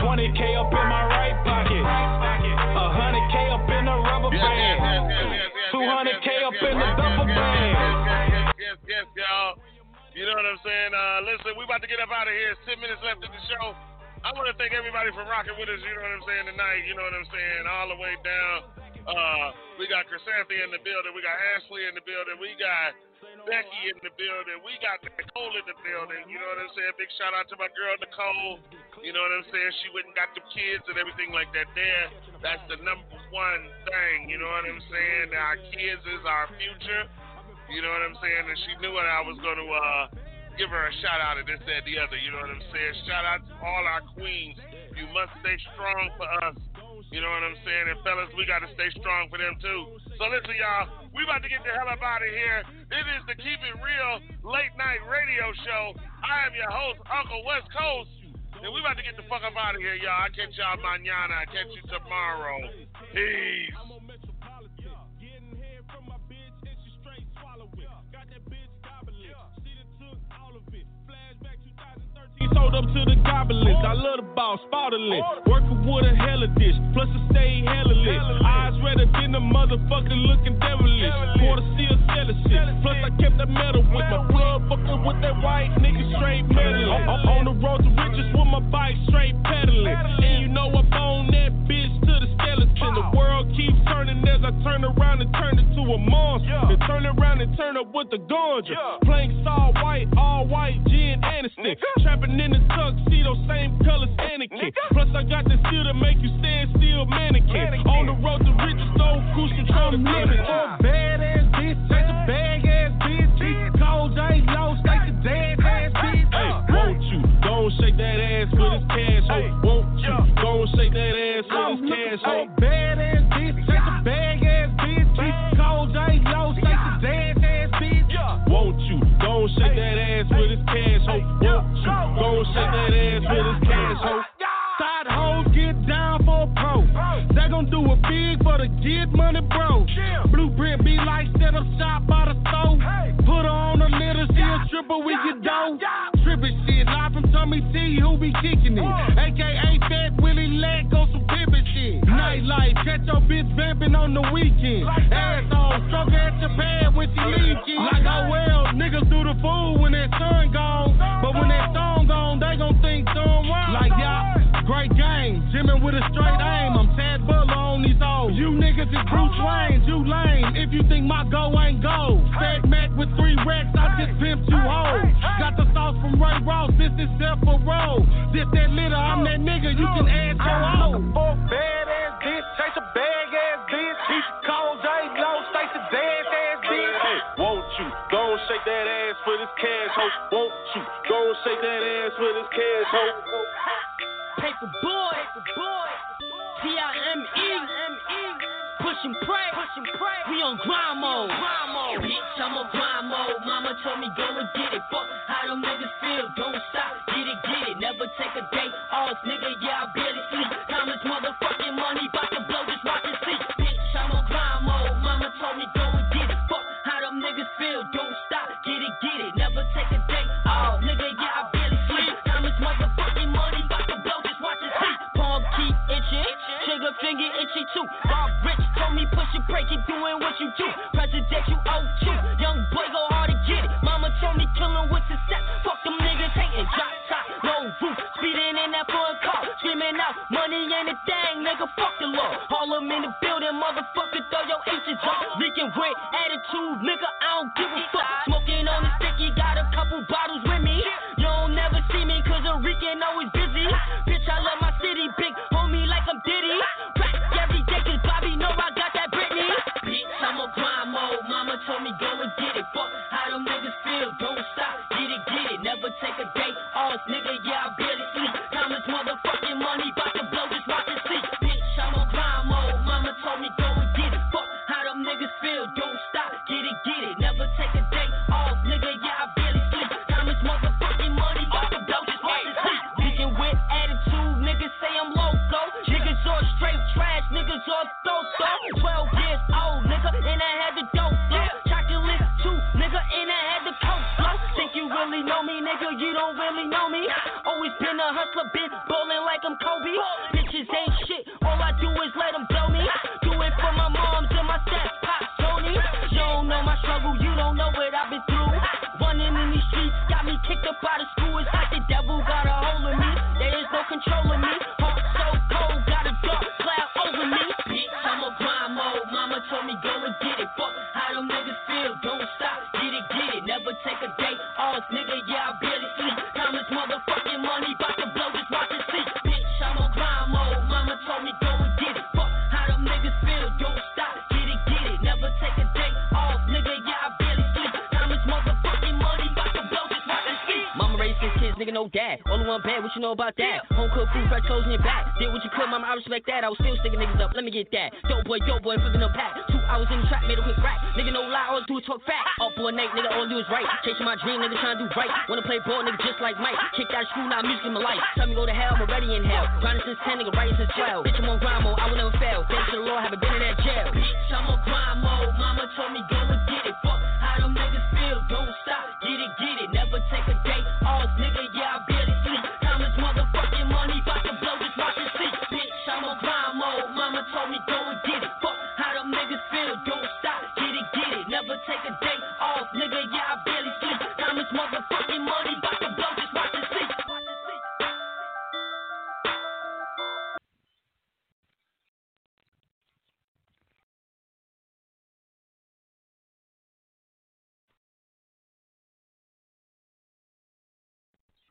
20k up in my right pocket, 100k up in the rubber band, 200k up in the duffel bag.
Yes, yes, y'all. You know what I'm saying? Uh, listen, we about to get up out of here. It's 10 minutes left in the show. I want to thank everybody for rocking with us, you know what I'm saying, tonight. You know what I'm saying? All the way down. Uh, we got Chrysanthi in the building. We got Ashley in the building. We got Becky in the building. We got Nicole in the building. You know what I'm saying? Big shout out to my girl Nicole. You know what I'm saying? She went and got the kids and everything like that there. That's the number one thing. You know what I'm saying? Our kids is our future. You know what I'm saying? And she knew what I was going to uh, give her a shout out and this, that, the other. You know what I'm saying? Shout out to all our queens. You must stay strong for us. You know what I'm saying? And fellas, we got to stay strong for them too. So listen, y'all, we about to get the hell up out of here. It is the Keep It Real Late Night Radio Show. I am your host, Uncle West Coast. And we about to get the fuck up out of here, y'all. I catch y'all mañana. I catch you tomorrow. Peace.
Sold up to the goblins. I love the ball, spottling. Working with a hella dish, plus I stay hella lit. Eyes redder than the motherfucker looking devilish. Quarter seal selling shit. Plus I kept that metal with my blood fucking with that white nigga straight. I'm on the road to riches with my bike straight pedaling. And you know I bone that bitch to the skeleton. The world keeps turning as I turn around and turn into a monster. And turn around and turn up with the ganja. Playing all white, all white, gin and Aniston. Trapping in the tuxedo, same colors Anakin. Plus I got the steel to make you stand still mannequin. On the road to riches, no cruise control limit. Badass bitch, take a bag ass bitch. Cold J, low, take a dead ass bitch. Hey, won't you? Go and shake that ass for this cash, ho. Won't you? Go and shake that ass for this cash, ho. That ass for this cash, ho. Side hoes get down for a pro. They gon' do it big for the get money, bro. Blueprint be like set up shop by the stove. Put her on a litter, she a stripper with your dough. Trippin' shit, live from Tommy T, who be kicking it. AKA Fat Willie Leg on some pimpin' shit. Nightlife, catch your bitch vamping on the weekend. Asshole, stroke her at your pad when she leaking. Like, oh well, niggas do the fool when that sun gone. But when that song gone, they gon' think something wrong. Like, y'all. Great game, Jimin with a straight aim. I'm Ted Buller on these hoes. You niggas is Bruce Wayne, you lame. If you think my go ain't gold, Fat Mac with three racks, I just pimped you hoes. Got the sauce from Ray Ross, this is self a roll. This that litter, I'm that nigga, you can add your own.
For bad ass
bitch, chase a bag ass bitch, he calls ain't low, Stacy dead ass bitch. Hey, won't you go shake that ass for this cash, ho? Won't you go shake that ass for this cash, ho? one bad, what you know about that? Home cooked food, fresh clothes in your back. Did what you could, mama, I respect that. I was still sticking niggas up, let me get that. Dope boy, dope boy, flipping a pack. Two hours in the trap, made a quick rap. Nigga, no lie, all I do is talk fat. for a night, nigga, all I do is right. Chasing my dream, nigga, trying to do right. Wanna play ball, nigga, just like Mike. Kicked out of school, now music in my life. Tell me go to hell, I'm already in hell. Grinding since 10, nigga, writing since 12. Bitch, I'm on grind mode, I will never fail.